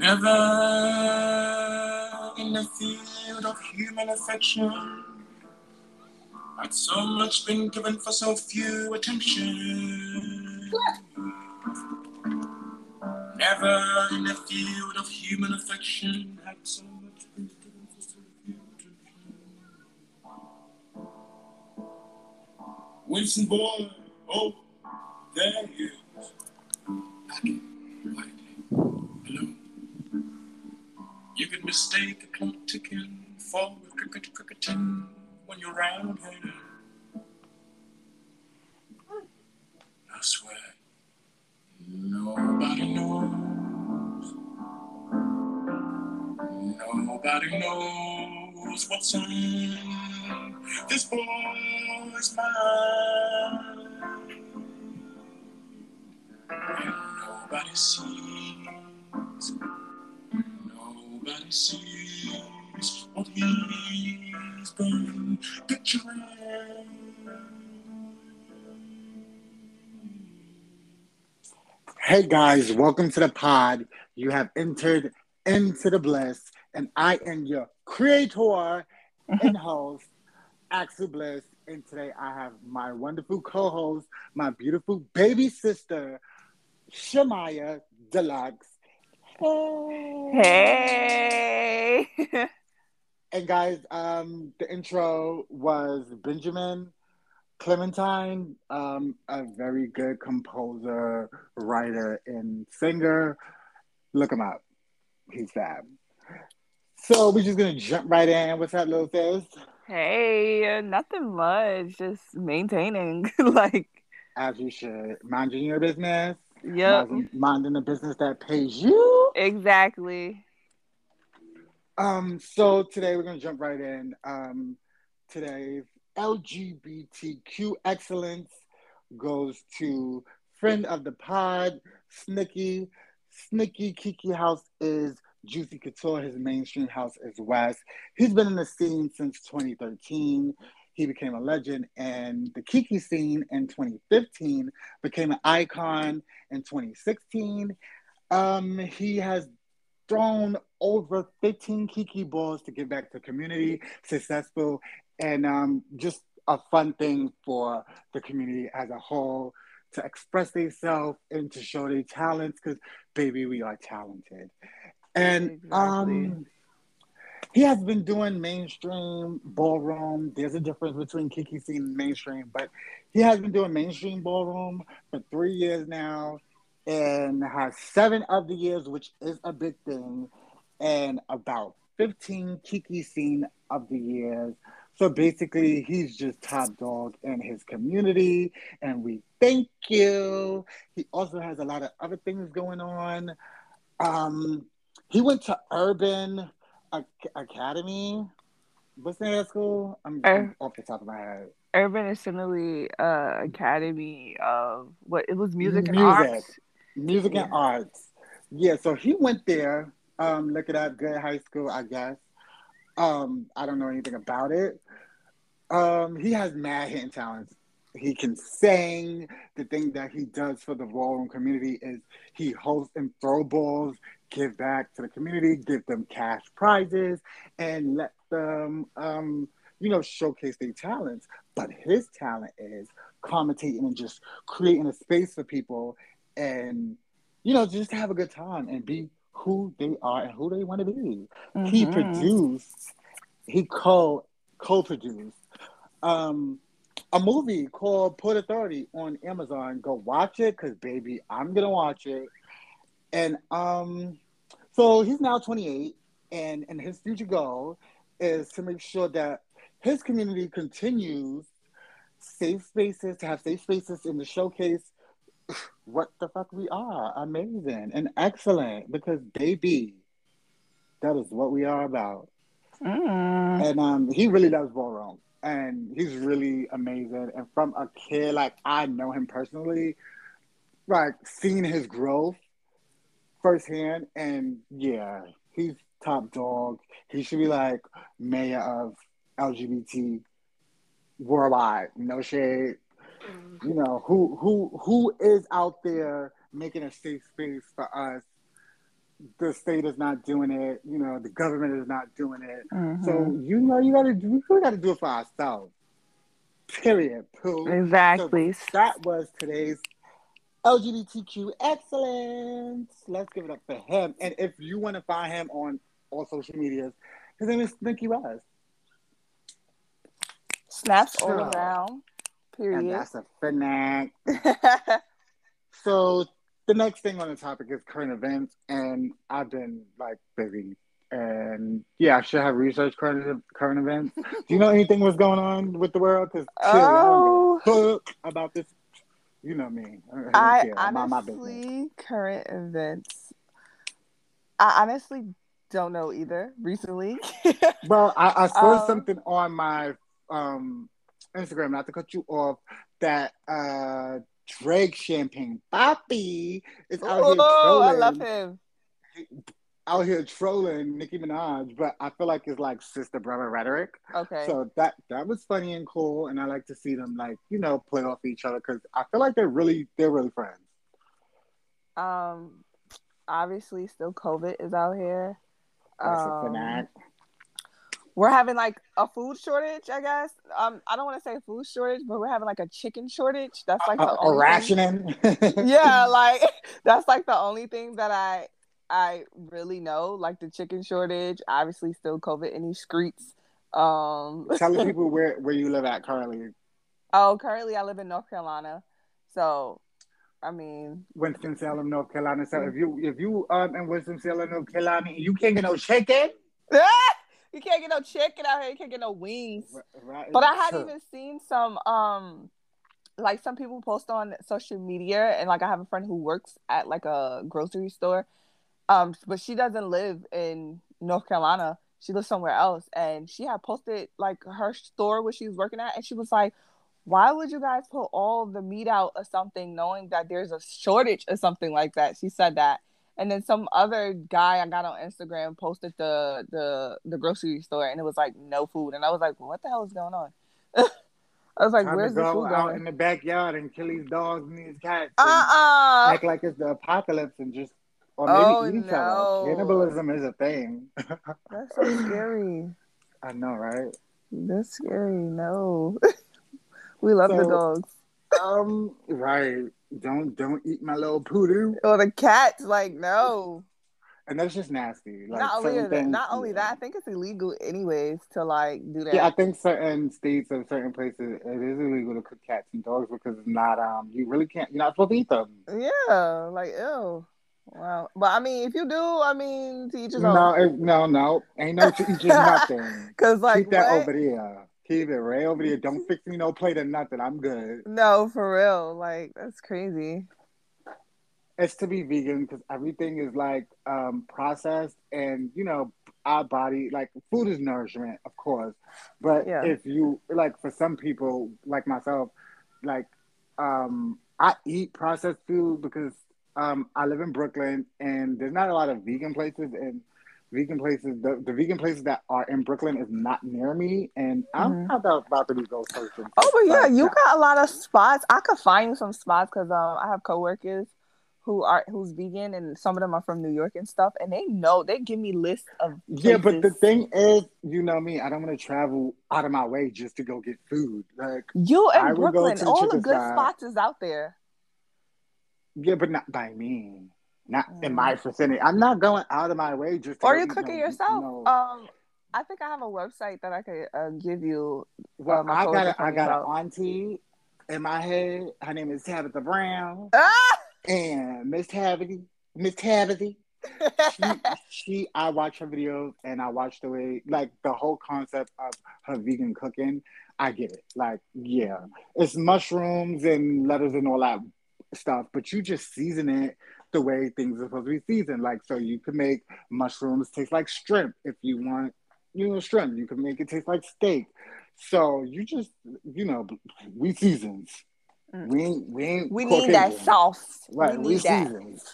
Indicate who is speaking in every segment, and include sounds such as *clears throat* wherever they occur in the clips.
Speaker 1: Never in the field of human affection had so much been given for so few attention. Never in the field of human affection had so much been given for so few attention. Winston boy, oh, there he mistake a clock ticking for a cricket cricketing when you're round here.
Speaker 2: Hey guys, welcome to the pod. You have entered into the bliss, and I am your creator and *laughs* host, Axel Bliss. And today I have my wonderful co-host, my beautiful baby sister, Shamiyah Deluxe. Hey.
Speaker 3: Hey. *laughs*
Speaker 2: And guys, um, the intro was Benjamin Clementine, um, a very good composer, writer, and singer. Look him up. He's fab. So we're just gonna jump right in. What's up, little sis?
Speaker 3: hey, nothing much. Just maintaining. *laughs* like,
Speaker 2: As you should. Minding your business.
Speaker 3: yep,
Speaker 2: Minding, minding the business that pays you.
Speaker 3: exactly.
Speaker 2: Um, so today we're gonna jump right in. Um, today's LGBTQ excellence goes to friend of the pod, Snicky. Snicky Kiki House is Juicy Couture. His mainstream house is West. He's been in the scene since 2013. He became a legend in the Kiki scene in 2015, became an icon in 2016. Um, he has thrown over 15 Kiki balls to give back to the community, successful, and um, just a fun thing for the community as a whole to express themselves and to show their talents because, baby, we are talented. And um, he has been doing mainstream ballroom. There's a difference between Kiki scene and mainstream, but he has been doing mainstream ballroom for three years now and has seven of the years, which is a big thing, and about 15 Kiki scene of the years. So basically, he's just top dog in his community, and we thank you. He also has a lot of other things going on. Um, he went to Urban Academy. What's the name of that school? I'm, I'm off the top of my head.
Speaker 3: Urban Assembly uh, Academy of what it was music and
Speaker 2: Music.
Speaker 3: arts.
Speaker 2: Music and arts. Yeah, so he went there. Um, look it up, good high school, I guess. Um, I don't know anything about it. Um, he has mad hidden talents. He can sing. The thing that he does for the ballroom community is he hosts and throw balls, give back to the community, give them cash prizes, and let them, um, you know, showcase their talents. But his talent is commentating and just creating a space for people and you know just have a good time and be who they are and who they want to be he
Speaker 3: Mhm.
Speaker 2: produced he co co-produced um a movie called Port Authority on Amazon. Go watch it because baby, I'm gonna watch it. And um so he's now 28 and and his future goal is to make sure that his community continues safe spaces to have safe spaces in the showcase *sighs* what the fuck we are amazing and excellent because baby that is what we are about
Speaker 3: Mm.
Speaker 2: and um he really loves ballroom and he's really amazing. And from a kid like i know him personally like seeing his growth firsthand and yeah he's top dog. He should be like mayor of lgbt worldwide. No shade. Mm. You know who who who is out there making a safe space for us the state is not doing it. You know, the government is not doing it.
Speaker 3: Mhm.
Speaker 2: So you know, you gotta do. We gotta do it for ourselves. Period. Pooh.
Speaker 3: exactly.
Speaker 2: So that was today's LGBTQ excellence. Let's give it up for him. And if you want to find him on all social medias, his name is Nicky West.
Speaker 3: Snaps all
Speaker 2: Sure.
Speaker 3: around.
Speaker 2: And
Speaker 3: Period.
Speaker 2: that's a fanatic. *laughs* So the next thing on the topic is current events, and I've been like busy. And yeah, I should have researched current current events. Do you know anything was going on with the world? Because
Speaker 3: Oh.
Speaker 2: I don't give a fuck about this. You know me. *laughs* I, don't
Speaker 3: I
Speaker 2: care. I'm on my
Speaker 3: honestly, current events. I honestly don't know either. Recently, *laughs*
Speaker 2: Well, I, I saw
Speaker 3: Um,
Speaker 2: something on my um, Instagram, not to cut you off, that uh, Drake Champagne Papi is out here
Speaker 3: oh, I
Speaker 2: trolling.
Speaker 3: love him.
Speaker 2: Out here trolling Nicki Minaj, but I feel like it's like sister brother rhetoric.
Speaker 3: Okay,
Speaker 2: So that that was funny and cool, and I like to see them like you know play off each other because I feel like they're really they're really friends.
Speaker 3: um, obviously, still COVID is out here.
Speaker 2: That's a
Speaker 3: Um,
Speaker 2: fanatic.
Speaker 3: We're having like a food shortage, I guess. Um, I don't want to say food shortage, but we're having like a chicken shortage. That's like
Speaker 2: A,
Speaker 3: the
Speaker 2: a rationing. *laughs*
Speaker 3: yeah, *laughs* like *laughs* that's like the only thing that I I really know. Like the chicken shortage, obviously still COVID in these streets. Um
Speaker 2: Tell the people where where you live at currently.
Speaker 3: oh currently I live in North Carolina. So I mean
Speaker 2: Winston Salem, North Carolina. So if you if you um in Winston Salem, North Carolina, you can't get no chicken.
Speaker 3: You can't get no chicken out here, you can't get no wings.
Speaker 2: Right?
Speaker 3: But I had even seen some um like some people post on social media and like I have a friend who works at like a grocery store. Um but she doesn't live in North Carolina. She lives somewhere else and she had posted like her store where she was working at and she was like why would you guys put all the meat out of something knowing that there's a shortage or something like that? She said that. And then some other guy I got on Instagram posted the the the grocery store and it was like no food and I was like what the hell is going on? *laughs* I was like,
Speaker 2: Time
Speaker 3: "Where's the food
Speaker 2: out
Speaker 3: going?"
Speaker 2: in the backyard and kill these dogs and these cats.
Speaker 3: Uh
Speaker 2: and
Speaker 3: uh
Speaker 2: Act like it's the apocalypse and just or maybe
Speaker 3: Oh,
Speaker 2: eat each
Speaker 3: no.
Speaker 2: other. Cannibalism is a thing. *laughs*
Speaker 3: That's so scary.
Speaker 2: I know, right?
Speaker 3: That's scary. No, *laughs* we love the dogs
Speaker 2: Um, right. Don't don't eat my little poodoo.
Speaker 3: or the cats. Like no.
Speaker 2: And that's just nasty. Like
Speaker 3: not only that, not only that, I think it's illegal anyways to like do that.
Speaker 2: Yeah, I think certain states or certain places it is illegal to cook cats and dogs because it's not um you really can't you're not supposed to eat them.
Speaker 3: Yeah, like ew. Wow. But I mean, if you do, I mean, to each his
Speaker 2: No, it, no, no. Ain't no to eat just *laughs* nothing.
Speaker 3: Cause like
Speaker 2: Keep that
Speaker 3: what?
Speaker 2: over there. Keep it right over there. Don't fix me no plate or nothing. I'm good.
Speaker 3: No, for real. Like that's crazy.
Speaker 2: It's to be vegan because everything is like um processed and you know our body like food is nourishment, of course. But
Speaker 3: Yeah.
Speaker 2: if you like for some people like myself, like um I eat processed food because um I live in Brooklyn and there's not a lot of vegan places and vegan places the, the vegan places that are in Brooklyn is not near me and I'm
Speaker 3: Mhm.
Speaker 2: not about to be go searching.
Speaker 3: Oh, but yeah, you got a lot of spots. I could find you some spots because um, I have coworkers who are who's vegan, and some of them are from New York and stuff, and they know they give me lists of
Speaker 2: Yeah, but the thing is, you know me, I don't want to travel out of my way just to go get food. Like,
Speaker 3: you in Brooklyn, all the good
Speaker 2: side.
Speaker 3: spots is out there.
Speaker 2: yeah, but not by me, not in
Speaker 3: Mm.
Speaker 2: my vicinity. I'm not going out of my way just to
Speaker 3: Or you cook it yourself.
Speaker 2: no.
Speaker 3: Um, I think I have a website that I could uh, give you.
Speaker 2: well,
Speaker 3: uh,
Speaker 2: I got a, I got
Speaker 3: about.
Speaker 2: an auntie in my head. Her name is Tabitha Brown,
Speaker 3: Ah!
Speaker 2: and Miss Tabitha, Miss Tabitha. she, *laughs* she I watch her videos and I watch the way like the whole concept of her vegan cooking. I get it. Like, yeah, it's mushrooms and lettuce and all that stuff, but you just season it the way things are supposed to be seasoned. Like, so you can make mushrooms taste like shrimp if you want, you know, shrimp. You can make it taste like steak. So you just, you know, we seasons.
Speaker 3: Mm.
Speaker 2: We ain't, we ain't
Speaker 3: we need that sauce.
Speaker 2: Right,
Speaker 3: we
Speaker 2: we,
Speaker 3: need that.
Speaker 2: seasons.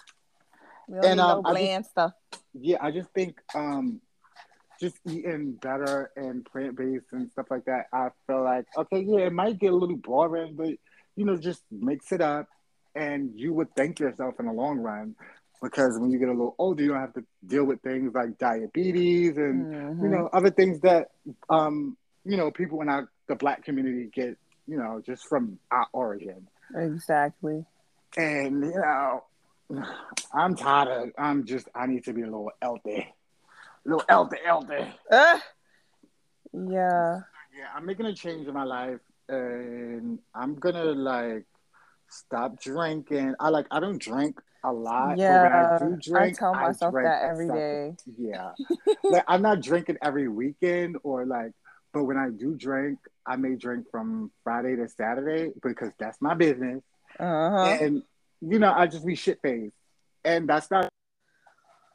Speaker 3: We don't
Speaker 2: And,
Speaker 3: need
Speaker 2: um,
Speaker 3: no
Speaker 2: I just-
Speaker 3: bland stuff.
Speaker 2: yeah, I just think um just eating better and plant based and stuff like that, I feel like okay, yeah, it might get a little boring, but you know, just mix it up and you would thank yourself in the long run because when you get a little older, you don't have to deal with things like diabetes and
Speaker 3: Mhm.
Speaker 2: you know other things that um, you know people in our the black community get you know just from our origin.
Speaker 3: Exactly.
Speaker 2: And you know, I'm tired of. I'm just. I need to be a little healthy, a little healthy, healthy.
Speaker 3: Uh, yeah.
Speaker 2: Yeah, I'm making a change in my life, and I'm gonna like stop drinking. I like. I don't drink a lot.
Speaker 3: Yeah.
Speaker 2: I do drink, I
Speaker 3: tell myself
Speaker 2: drink
Speaker 3: that every day.
Speaker 2: Yeah, *laughs* like I'm not drinking every weekend or like. But when I do drink, I may drink from Friday to Saturday because that's my business.
Speaker 3: Uh-huh.
Speaker 2: and you know I just be shit faced, and that's not.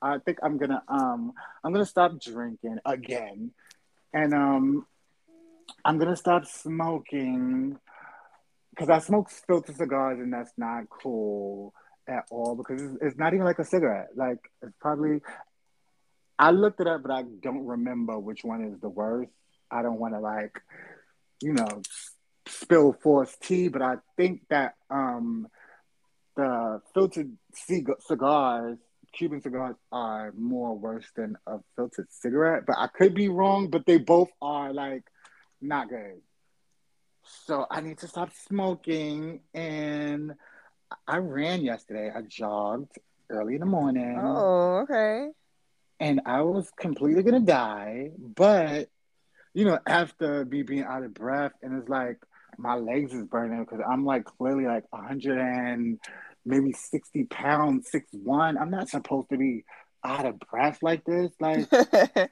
Speaker 2: I think I'm gonna um I'm gonna stop drinking again, and um I'm gonna stop smoking because I smoke filter cigars and that's not cool at all because it's, it's not even like a cigarette. Like it's probably I looked it up, but I don't remember which one is the worst. I don't want to like you know spill forced tea, but I think that um the filtered cig- cigars, Cuban cigars, are more worse than a filtered cigarette. But I could be wrong. But they both are like not good. So I need to stop smoking. And I ran yesterday. I jogged early in the morning,
Speaker 3: Oh, okay.
Speaker 2: and I was completely gonna die. But you know, after me being out of breath, and it's like my legs is burning because I'm like clearly like 100 and maybe 60 pounds, six one. I'm not supposed to be out of breath like this. Like *laughs*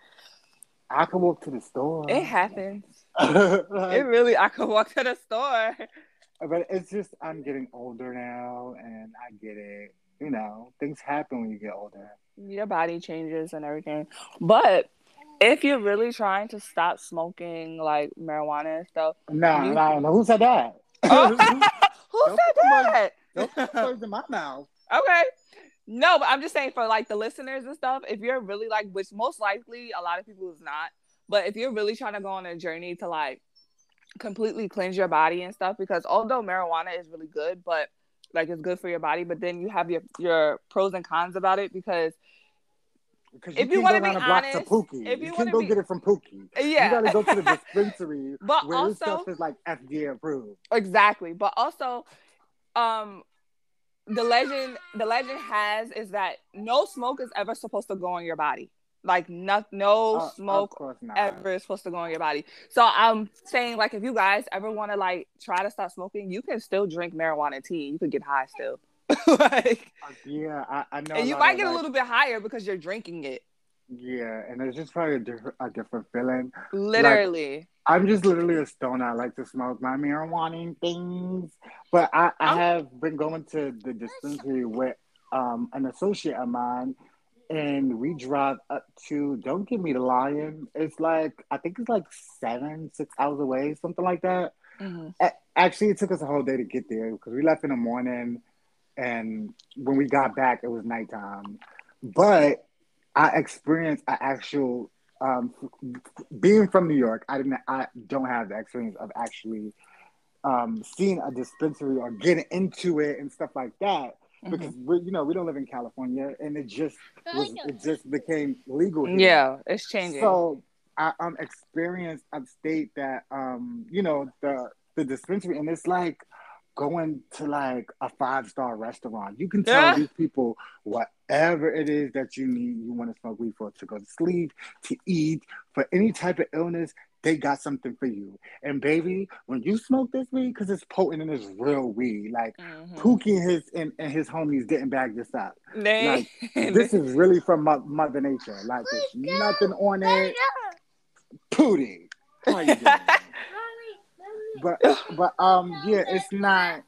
Speaker 2: I could walk to the store.
Speaker 3: it happens.
Speaker 2: Like, *laughs*
Speaker 3: It really. I could walk to the store. *laughs*
Speaker 2: but it's just I'm getting older now, and I get it. You know, things happen when you get older.
Speaker 3: Your body changes and everything. But if you're really trying to stop smoking like marijuana and stuff,
Speaker 2: No,
Speaker 3: You-
Speaker 2: no, no. Who said that?
Speaker 3: Oh. *laughs* who
Speaker 2: Don't
Speaker 3: said
Speaker 2: put my-
Speaker 3: that?
Speaker 2: Don't put words in my mouth.
Speaker 3: Okay. No, but I'm just saying for like the listeners and stuff, if you're really like, which most likely a lot of people is not, but if you're really trying to go on a journey to like completely cleanse your body and stuff, because although marijuana is really good, but like it's good for your body, but then you have your your pros and cons about it because
Speaker 2: Because
Speaker 3: If you
Speaker 2: can't
Speaker 3: wanna
Speaker 2: go around
Speaker 3: be
Speaker 2: block to
Speaker 3: honest,
Speaker 2: Pookie.
Speaker 3: if
Speaker 2: you,
Speaker 3: you
Speaker 2: can't go
Speaker 3: be-
Speaker 2: get it from Pookie.
Speaker 3: yeah,
Speaker 2: You gotta go to the *laughs* dispensary
Speaker 3: But
Speaker 2: where this stuff is like FDA approved.
Speaker 3: exactly but also um the legend the legend has is that no smoke is ever supposed to go on your body like no no
Speaker 2: Uh,
Speaker 3: smoke
Speaker 2: of course not.
Speaker 3: ever is supposed to go on your body so i'm saying like if you guys ever want to like try to stop smoking you can still drink marijuana tea you could get high still *laughs* like
Speaker 2: Uh, Yeah, I, I know.
Speaker 3: and you might get a little bit higher because you're drinking it
Speaker 2: Yeah, and it's just probably a different, a different feeling.
Speaker 3: literally
Speaker 2: I'm just literally a stoner. I like to smoke my marijuana and things. But I, I
Speaker 3: Oh.
Speaker 2: have been going to the dispensary with um, an associate of mine, and we drive up to, don't give me the lion. It's like, I think it's like seven, six hours away, something like that.
Speaker 3: Mhm.
Speaker 2: A- Actually, it took us a whole day to get there because we left in the morning, and when we got back, it was nighttime. But I experienced an actual um, being from New York. I didn't. I don't have the experience of actually um, seeing a dispensary or getting into it and stuff like that
Speaker 3: Mm-hmm.
Speaker 2: because we, you know, we don't live in California, and it just was. It just became legal. here.
Speaker 3: yeah it's changing
Speaker 2: So I um experienced upstate that um you know the the dispensary and it's like going to like a five star restaurant. You can tell
Speaker 3: Yeah.
Speaker 2: these people whatever it is that you need, you want to smoke weed for to go to sleep, to eat, for any type of illness. They got something for you. And baby, when you smoke this weed, because it's potent and it's real weed, like
Speaker 3: Mhm.
Speaker 2: Pookie and his and, and his homies didn't bag this up.
Speaker 3: They- *laughs*
Speaker 2: This is really from Mo- Mother Nature. Like there's nothing on it. Pootie. How you doing? *laughs* but but um yeah, it's not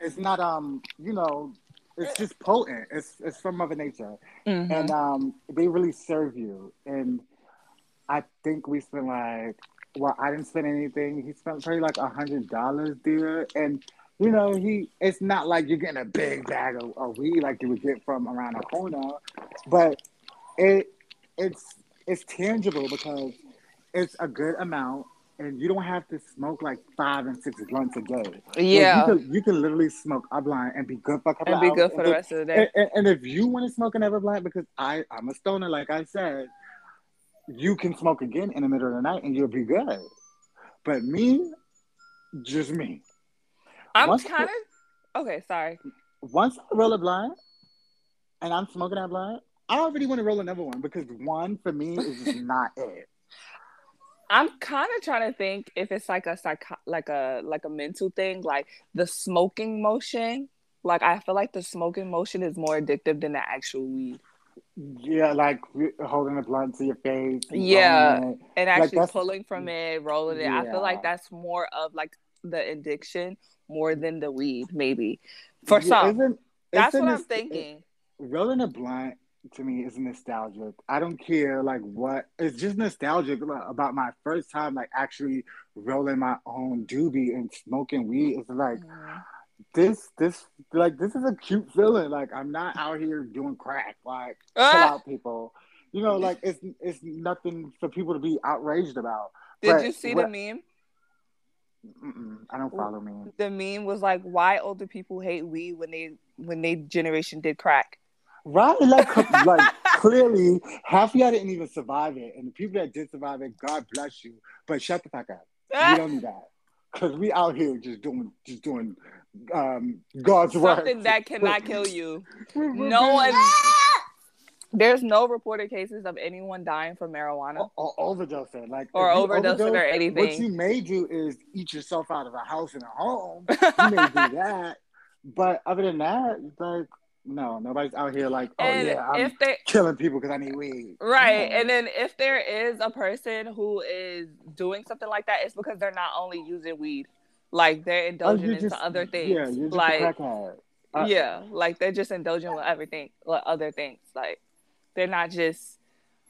Speaker 2: it's not um you know it's just potent. It's it's from Mother Nature.
Speaker 3: Mhm.
Speaker 2: And um they really serve you. And I think we spent like well, I didn't spend anything. He spent probably like a hundred dollars there. And you know, he it's not like you're getting a big bag of, of weed like you would get from around the corner, but it it's it's tangible because it's a good amount and you don't have to smoke like five and six blunts a day.
Speaker 3: Yeah.
Speaker 2: Like, you, can, you can literally smoke a blunt and be good for a couple
Speaker 3: and be good for the rest of the day.
Speaker 2: and, and, and if you want to smoke another blunt, because I I'm a stoner, like I said, you can smoke again in the middle of the night and you'll be good. But me, just me.
Speaker 3: I'm kind of okay. Sorry.
Speaker 2: Once I roll a blunt and I'm smoking that blunt, I already want to roll another one because one for me is just *laughs* not it.
Speaker 3: I'm kind of trying to think if it's like a psych, like a like a mental thing, like the smoking motion. Like I feel like the smoking motion is more addictive than the actual weed,
Speaker 2: Yeah, like holding a blunt to your face. and
Speaker 3: Yeah. and actually
Speaker 2: that's-
Speaker 3: pulling from it, rolling it. I feel like that's more of like the addiction more than the weed, maybe for
Speaker 2: Yeah,
Speaker 3: some.
Speaker 2: isn't-
Speaker 3: That's
Speaker 2: isn't
Speaker 3: what I'm thinking.
Speaker 2: rolling a blunt to me is nostalgic. I don't care like what. It's just nostalgic about my first time like actually rolling my own doobie and smoking weed. It's like
Speaker 3: Mhm.
Speaker 2: This, this, like this is a cute feeling. Like I'm not out here doing crack. Like *laughs* chill
Speaker 3: Ah!
Speaker 2: out, people. You know, like it's it's nothing for people to be outraged about.
Speaker 3: Did
Speaker 2: But
Speaker 3: you see
Speaker 2: what-
Speaker 3: the meme?
Speaker 2: I don't follow me.
Speaker 3: The meme was like, "Why older people hate weed when they when they generation did crack."
Speaker 2: Right? *laughs* Like, like clearly, half of y'all didn't even survive it, and the people that did survive it, God bless you. But shut the fuck up. We don't need that because we out here just doing, just doing um, God's work.
Speaker 3: Something that cannot kill you.
Speaker 2: We're- we're
Speaker 3: No *laughs* one. There's no reported cases of anyone dying from marijuana.
Speaker 2: or, or overdosing, like
Speaker 3: Or
Speaker 2: if you
Speaker 3: overdosing or anything.
Speaker 2: What you may do is eat yourself out of a house and a home. You may do *laughs* that, but other than that, it's like no, nobody's out here like, oh
Speaker 3: and
Speaker 2: yeah, I'm
Speaker 3: if they
Speaker 2: killing people because I need weed.
Speaker 3: right,
Speaker 2: No.
Speaker 3: and then if there is a person who is doing something like that, it's because they're not only using weed, like they're
Speaker 2: Oh,
Speaker 3: indulging
Speaker 2: you're
Speaker 3: into
Speaker 2: just-
Speaker 3: other things.
Speaker 2: Yeah, you're just
Speaker 3: like
Speaker 2: crackhead. Uh,
Speaker 3: yeah, like they're just indulging with everything, with other things. Like they're not just,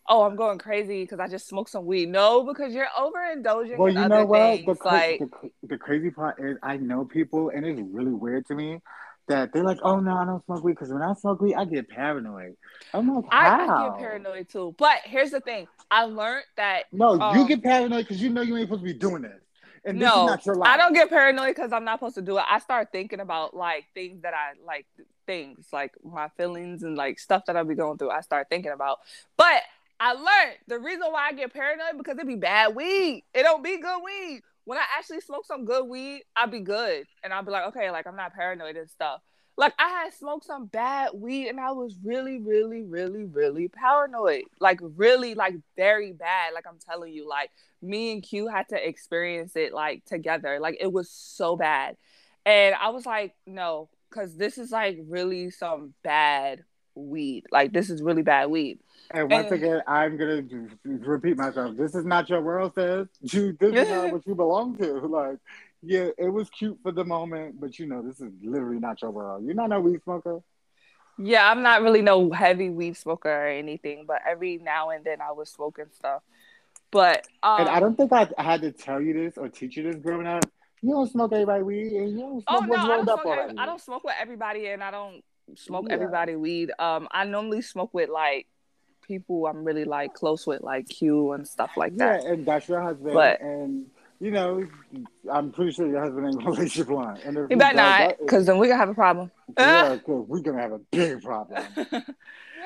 Speaker 3: oh, I'm going crazy because I just smoked some weed. No, because you're overindulging
Speaker 2: Well,
Speaker 3: in
Speaker 2: you
Speaker 3: other
Speaker 2: know what?
Speaker 3: things.
Speaker 2: The, cra-
Speaker 3: like
Speaker 2: the, the crazy part is, I know people, and it's really weird to me that they're like, "Oh no, I don't smoke weed because when I smoke weed, I get paranoid." I'm like,
Speaker 3: I,
Speaker 2: "How?"
Speaker 3: I get paranoid too. But here's the thing: I learned that
Speaker 2: No, you
Speaker 3: Um,
Speaker 2: get paranoid because you know you ain't supposed to be doing this, and this is
Speaker 3: no,
Speaker 2: not your life.
Speaker 3: I don't get paranoid because I'm not supposed to do it. I start thinking about like things that I like, things like my feelings and like stuff that I'll be going through. I start thinking about, but I learned the reason why I get paranoid because it be bad weed. It don't be good weed. When I actually smoke some good weed, I'll be good, and I'll be like, okay, like I'm not paranoid and stuff. Like I had smoked some bad weed, and I was really, really, really, really paranoid. Like really, like very bad. Like I'm telling you, like me and Q had to experience it like together. Like it was so bad. And I was like, no, because this is like really some bad weed. Like this is really bad weed.
Speaker 2: And once
Speaker 3: and-
Speaker 2: again, I'm gonna repeat myself. This is not your world, sis. *laughs* You, this is not *laughs* what you belong to. Like, yeah, it was cute for the moment, but you know, this is literally not your world. You're not no weed smoker.
Speaker 3: Yeah, I'm not really no heavy weed smoker or anything, but every now and then I was smoking stuff. But um,
Speaker 2: and I don't think I, had to tell you this or teach you this growing up. You don't smoke everybody weed, and you don't
Speaker 3: Oh
Speaker 2: smoke
Speaker 3: no,
Speaker 2: what's
Speaker 3: I don't
Speaker 2: up
Speaker 3: smoke. I don't smoke with everybody, and I don't smoke
Speaker 2: Yeah.
Speaker 3: everybody weed. Um, I normally smoke with like people I'm really like close with, like Q and stuff like that.
Speaker 2: Yeah, and that's your husband,
Speaker 3: But-
Speaker 2: and you know, I'm pretty sure your husband ain't gonna *laughs* let you blunt. And if he
Speaker 3: better not, because then we're gonna have a problem.
Speaker 2: yeah, *laughs* 'cause we're gonna have a big problem. *laughs*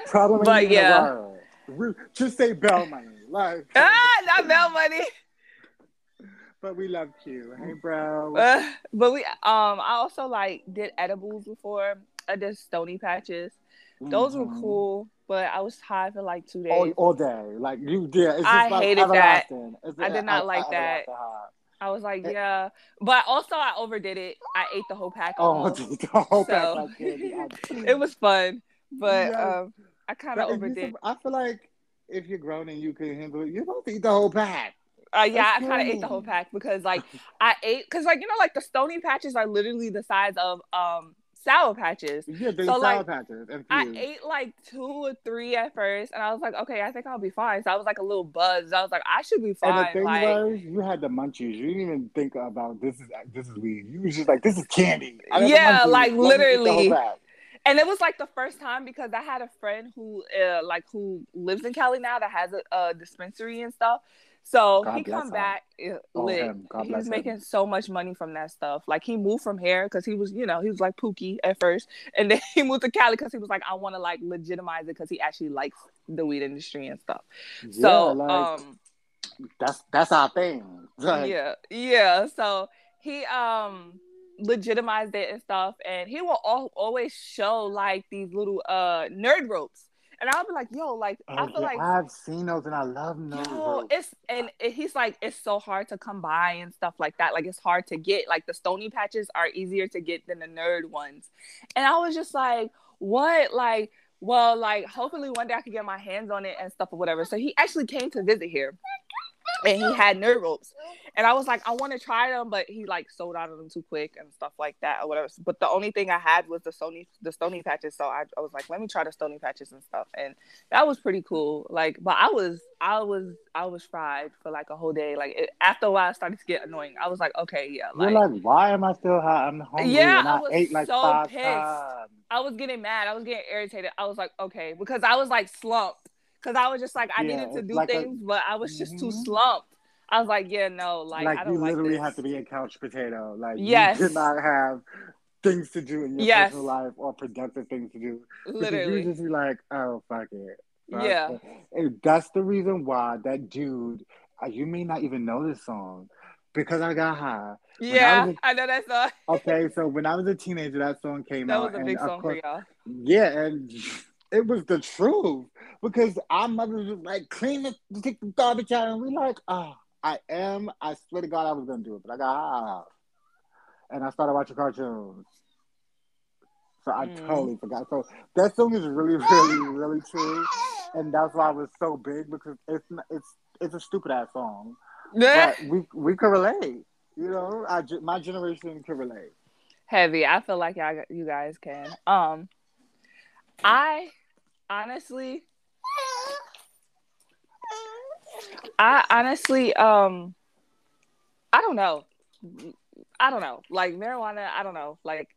Speaker 2: Problem,
Speaker 3: But yeah.
Speaker 2: We, just say bell
Speaker 3: ah, not *laughs* Mel money.
Speaker 2: But we love you, hey, bro.
Speaker 3: Uh, but we um I also like did edibles before. I did stony patches. Those were
Speaker 2: Mhm.
Speaker 3: cool, but I was high for like two days.
Speaker 2: All, all day, like you did. It's just
Speaker 3: I
Speaker 2: like
Speaker 3: hated that. I did not
Speaker 2: a-
Speaker 3: like
Speaker 2: a-
Speaker 3: that. I was like, yeah, but also I overdid it. I ate the whole pack.
Speaker 2: Oh, *laughs* the whole pack like *laughs*
Speaker 3: it was fun, but um, I kind of overdid.
Speaker 2: I feel like if you're grown and you can handle it, you're supposed to eat the whole pack.
Speaker 3: Uh, yeah, I kind of ate the whole pack because like *laughs* I ate because like you know like the stony patches are literally the size of um sour patches.
Speaker 2: Yeah, they
Speaker 3: So,
Speaker 2: sour
Speaker 3: like,
Speaker 2: patches.
Speaker 3: I ate like two or three at first, and I was like, okay, I think I'll be fine. So I was like a little buzzed. I was like, I should be fine.
Speaker 2: And the thing
Speaker 3: like,
Speaker 2: was, you had the munchies. You didn't even think about this is this is weed. You was just like, this is candy.
Speaker 3: Yeah, like,
Speaker 2: Let me eat the whole
Speaker 3: literally. And it was like the first time because I had a friend who uh, like who lives in Cali now that has a, a dispensary and stuff. So
Speaker 2: God
Speaker 3: he come
Speaker 2: him.
Speaker 3: back uh,
Speaker 2: Oh,
Speaker 3: lit.
Speaker 2: him. God
Speaker 3: He
Speaker 2: bless
Speaker 3: was
Speaker 2: him.
Speaker 3: making so much money from that stuff. Like he moved from here because he was, you know, he was like Pookie at first, and then *laughs* he moved to Cali because he was like, I want to like legitimize it because he actually likes the weed industry and stuff.
Speaker 2: Yeah,
Speaker 3: So,
Speaker 2: like
Speaker 3: um,
Speaker 2: that's that's our thing. *laughs* Like,
Speaker 3: yeah, yeah. So he um legitimized it and stuff, and he will al- always show like these little uh nerd ropes, and I'll be like, yo, like I
Speaker 2: oh,
Speaker 3: feel
Speaker 2: yeah,
Speaker 3: like
Speaker 2: I've seen those and I love those.
Speaker 3: Yo, it's and it, he's like it's so hard to come by and stuff like that. Like it's hard to get. Like the stony patches are easier to get than the nerd ones. And I was just like, what? Like, well, like hopefully one day I could get my hands on it and stuff or whatever. So he actually came to visit here. And he had nerd ropes. And I was like, I want to try them, but he like sold out of them too quick and stuff like that or whatever. But the only thing I had was the Sony the stony patches. So I, I was like, let me try the stony patches and stuff. And that was pretty cool. Like, but I was, I was, I was fried for like a whole day. Like it, after a while, it started to get annoying. I was like, okay, yeah,
Speaker 2: You're
Speaker 3: like,
Speaker 2: like, why am I still high? I'm hungry.
Speaker 3: Yeah,
Speaker 2: and
Speaker 3: I
Speaker 2: I,
Speaker 3: was
Speaker 2: ate like
Speaker 3: so
Speaker 2: five
Speaker 3: pissed.
Speaker 2: times.
Speaker 3: I was getting mad. I was getting irritated. I was like, okay, because I was like slumped. Because I was just like, I
Speaker 2: Yeah,
Speaker 3: needed to do
Speaker 2: like a-
Speaker 3: things, but I was just too
Speaker 2: Mhm.
Speaker 3: slumped. I was like, yeah, no, like,
Speaker 2: Like,
Speaker 3: I
Speaker 2: you
Speaker 3: don't like
Speaker 2: literally
Speaker 3: this.
Speaker 2: have to be a couch potato. Like
Speaker 3: Yes.
Speaker 2: you cannot have things to do in your
Speaker 3: Yes.
Speaker 2: personal life or productive things to do.
Speaker 3: Literally.
Speaker 2: you just be like, oh fuck it. Fuck
Speaker 3: Yeah.
Speaker 2: it. And that's the reason why that dude. uh, You may not even know this song because I got high. I
Speaker 3: Yeah,
Speaker 2: was
Speaker 3: I know that's a,
Speaker 2: Okay, so *laughs* when I was a teenager, that song came
Speaker 3: that
Speaker 2: out.
Speaker 3: was a big song for y'all.
Speaker 2: Yeah, and it was the truth because our mothers was like, clean the take the garbage out, and we like, oh, I am. I swear to God, I was gonna do it, but I got high, and I started watching cartoons. So I
Speaker 3: Mm.
Speaker 2: totally forgot. So that song is really, *laughs* really, really true, and that's why it was so big because it's it's it's a stupid ass song, but *laughs* we we could relate. You know, I, my generation could relate.
Speaker 3: Heavy. I feel like y'all, you guys can. Um, I honestly, I honestly, um, I don't know. I don't know. Like marijuana, I don't know. Like,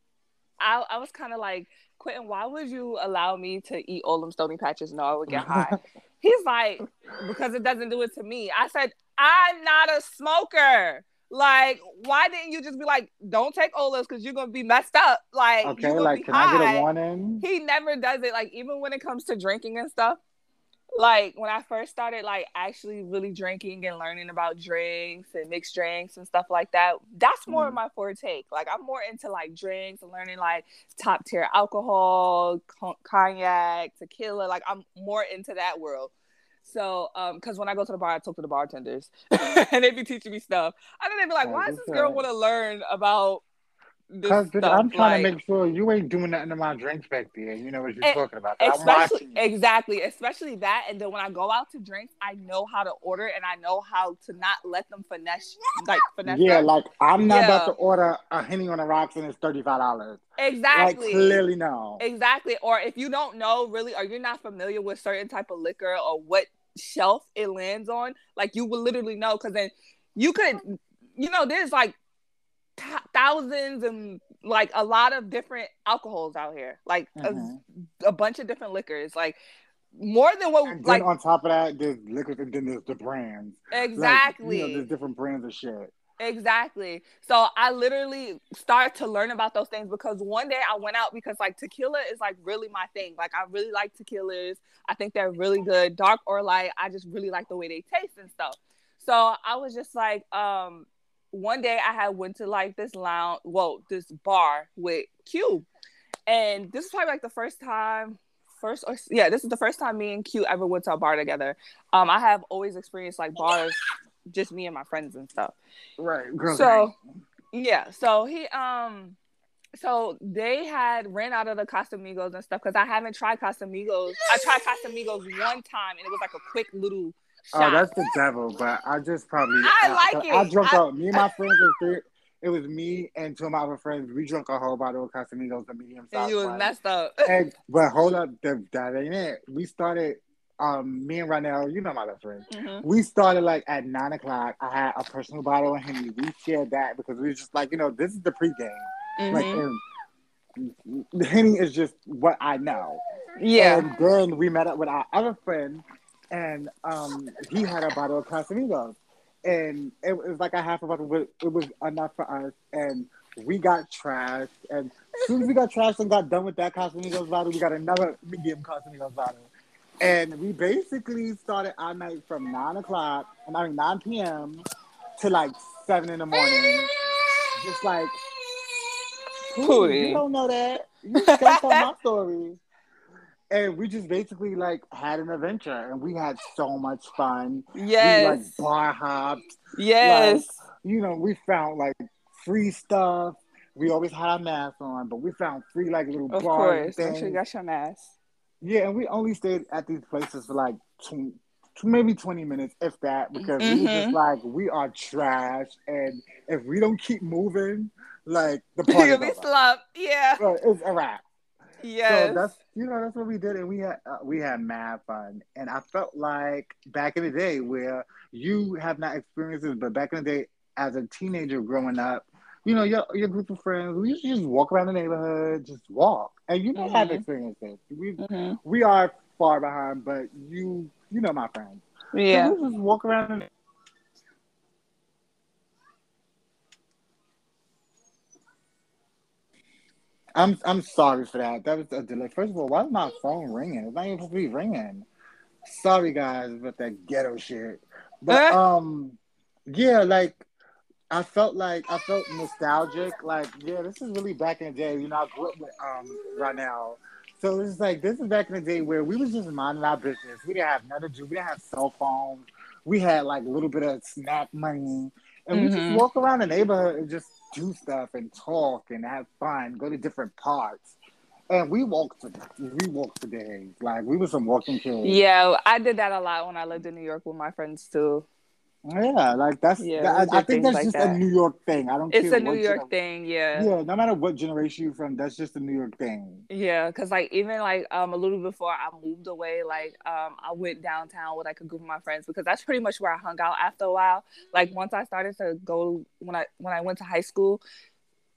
Speaker 3: I I was kind of like, Quentin, why would you allow me to eat all them stony patches? No, I would get high. *laughs* He's like, because it doesn't do it to me. I said, I'm not a smoker. Like, why didn't you just be like, don't take Olas because you're gonna be messed up? Like,
Speaker 2: Okay, like can I get a warning?
Speaker 3: He never does it. Like, even when it comes to drinking and stuff. Like when I first started, like actually really drinking and learning about drinks and mixed drinks and stuff like that. That's more of
Speaker 2: Mhm.
Speaker 3: my forte. Like I'm more into like drinks and learning like top tier alcohol, co- cognac, tequila. Like I'm more into that world. So, um, because when I go to the bar, I talk to the bartenders, *laughs* and they be teaching me stuff. And then they be like, "Why does this girl want to learn about
Speaker 2: Because
Speaker 3: stuff?"
Speaker 2: I'm trying
Speaker 3: Like,
Speaker 2: to make sure you ain't doing nothing to my drinks back there. You know what you're
Speaker 3: E-
Speaker 2: talking about. 'cause I'm
Speaker 3: especially
Speaker 2: watching
Speaker 3: exactly especially that and then when i go out to drinks i know how to order and i know how to not let them finesse like finesse
Speaker 2: Yeah,
Speaker 3: us.
Speaker 2: like I'm not about to order a henny on the rocks and it's thirty five dollars. Like
Speaker 3: exactly
Speaker 2: clearly no.
Speaker 3: exactly or if you don't know really or you're not familiar with certain type of liquor or what shelf it lands on like you will literally know because then you could you know there's like thousands and like a lot of different alcohols out here like a-
Speaker 2: Mhm.
Speaker 3: a, bunch of different liquors like more than what
Speaker 2: And
Speaker 3: like
Speaker 2: on top of that, there's liquors and then there's the brands. Like,
Speaker 3: exactly
Speaker 2: you know, there's different brands of shit.
Speaker 3: Exactly. So I literally started to learn about those things because one day I went out because like tequila is like really my thing. Like I really like tequilas. I think they're really good, dark or light. I just really like the way they taste and stuff. So I was just like, um, one day I had went to like this lounge, well, this bar with Q, and this is probably like the first time. First or yeah, this is the first time me and Q ever went to a bar together. Um, I have always experienced like bars, just me and my friends and stuff.
Speaker 2: Right. Girls
Speaker 3: So yeah, so he um so they had ran out of the Casamigos and stuff because I haven't tried Casamigos. I tried Casamigos one time and it was like a quick little
Speaker 2: Oh, that's the devil, but I just probably
Speaker 3: I like
Speaker 2: I
Speaker 3: it.
Speaker 2: drunk
Speaker 3: I-
Speaker 2: out. Me and my friends was there. It was me and two of my other friends. We drunk a whole bottle of Casamigos, the medium size.
Speaker 3: and you was
Speaker 2: one.
Speaker 3: messed up.
Speaker 2: And *laughs* but hold up, that, that ain't it. We started. Um, me and Ronell, you know my best friend.
Speaker 3: Mhm.
Speaker 2: We started like at nine o'clock. I had a personal bottle of Henny. We shared that because we was just like, you know, this is the pregame. Like,
Speaker 3: Mhm.
Speaker 2: and the Henny is just what I know.
Speaker 3: yeah.
Speaker 2: And then we met up with our other friend and um, he had a bottle of Casamigos, and it was like a half a bottle, but it was enough for us, and we got trashed, and as soon as we got trashed and got done with that Casamigos bottle, we got another medium Casamigos bottle. And we basically started our night from nine o'clock, and I mean nine p.m. to like seven in the morning. Just like, Ooh, you don't know that. You can't tell my story. And we just basically like had an adventure, and we had so much fun.
Speaker 3: Yes,
Speaker 2: we, like bar hopped.
Speaker 3: Yes,
Speaker 2: like, you know, we found like free stuff. We always had our masks on, but we found free like little
Speaker 3: of
Speaker 2: bar
Speaker 3: course.
Speaker 2: things.
Speaker 3: Make sure you got your mask.
Speaker 2: Yeah, and we only stayed at these places for like two, maybe 20 minutes, if that, because we were just
Speaker 3: Mhm.
Speaker 2: like, we are trash. And if we don't keep moving, like the *laughs* party's
Speaker 3: You'll be slumped. Yeah.
Speaker 2: Right, it's a wrap.
Speaker 3: Yes.
Speaker 2: So that's you know that's what we did, and we had uh, we had mad fun. And I felt like back in the day where you have not experienced this, but back in the day as a teenager growing up, you know your your group of friends, we used to just walk around the neighborhood, just walk, and you don't have
Speaker 3: Mhm.
Speaker 2: experienced this. We
Speaker 3: Mhm.
Speaker 2: we are far behind, but you you know my friends. So
Speaker 3: Yeah.
Speaker 2: we just walk around. And, I'm I'm sorry for that. That was a delay. First of all, why is my phone ringing? It's not even supposed to be ringing. Sorry guys about that ghetto shit. But um yeah, like I felt like I felt nostalgic. Like, yeah, this is really back in the day. You know, I grew up with um right now. So it's like this is back in the day where we was just minding our business. We didn't have nothing to do. We didn't have cell phones. We had like a little bit of snack money. And we just
Speaker 3: Mhm.
Speaker 2: walk around the neighborhood and just do stuff and talk and have fun, go to different parks. And we walked we walked for days. Like we were some walking kids.
Speaker 3: Yeah, I did that a lot when I lived in New York with my friends too.
Speaker 2: Yeah, like that's
Speaker 3: Yeah,
Speaker 2: that- I, I think that's
Speaker 3: like
Speaker 2: just
Speaker 3: that.
Speaker 2: a New York thing. I don't
Speaker 3: It's a New York
Speaker 2: gener-
Speaker 3: thing, yeah.
Speaker 2: Yeah, no matter what generation you're from, that's just a New York thing.
Speaker 3: Yeah, cause like even like um a little before I moved away, like um I went downtown with like a group of my friends because that's pretty much where I hung out after a while. Like once I started to go when I when I went to high school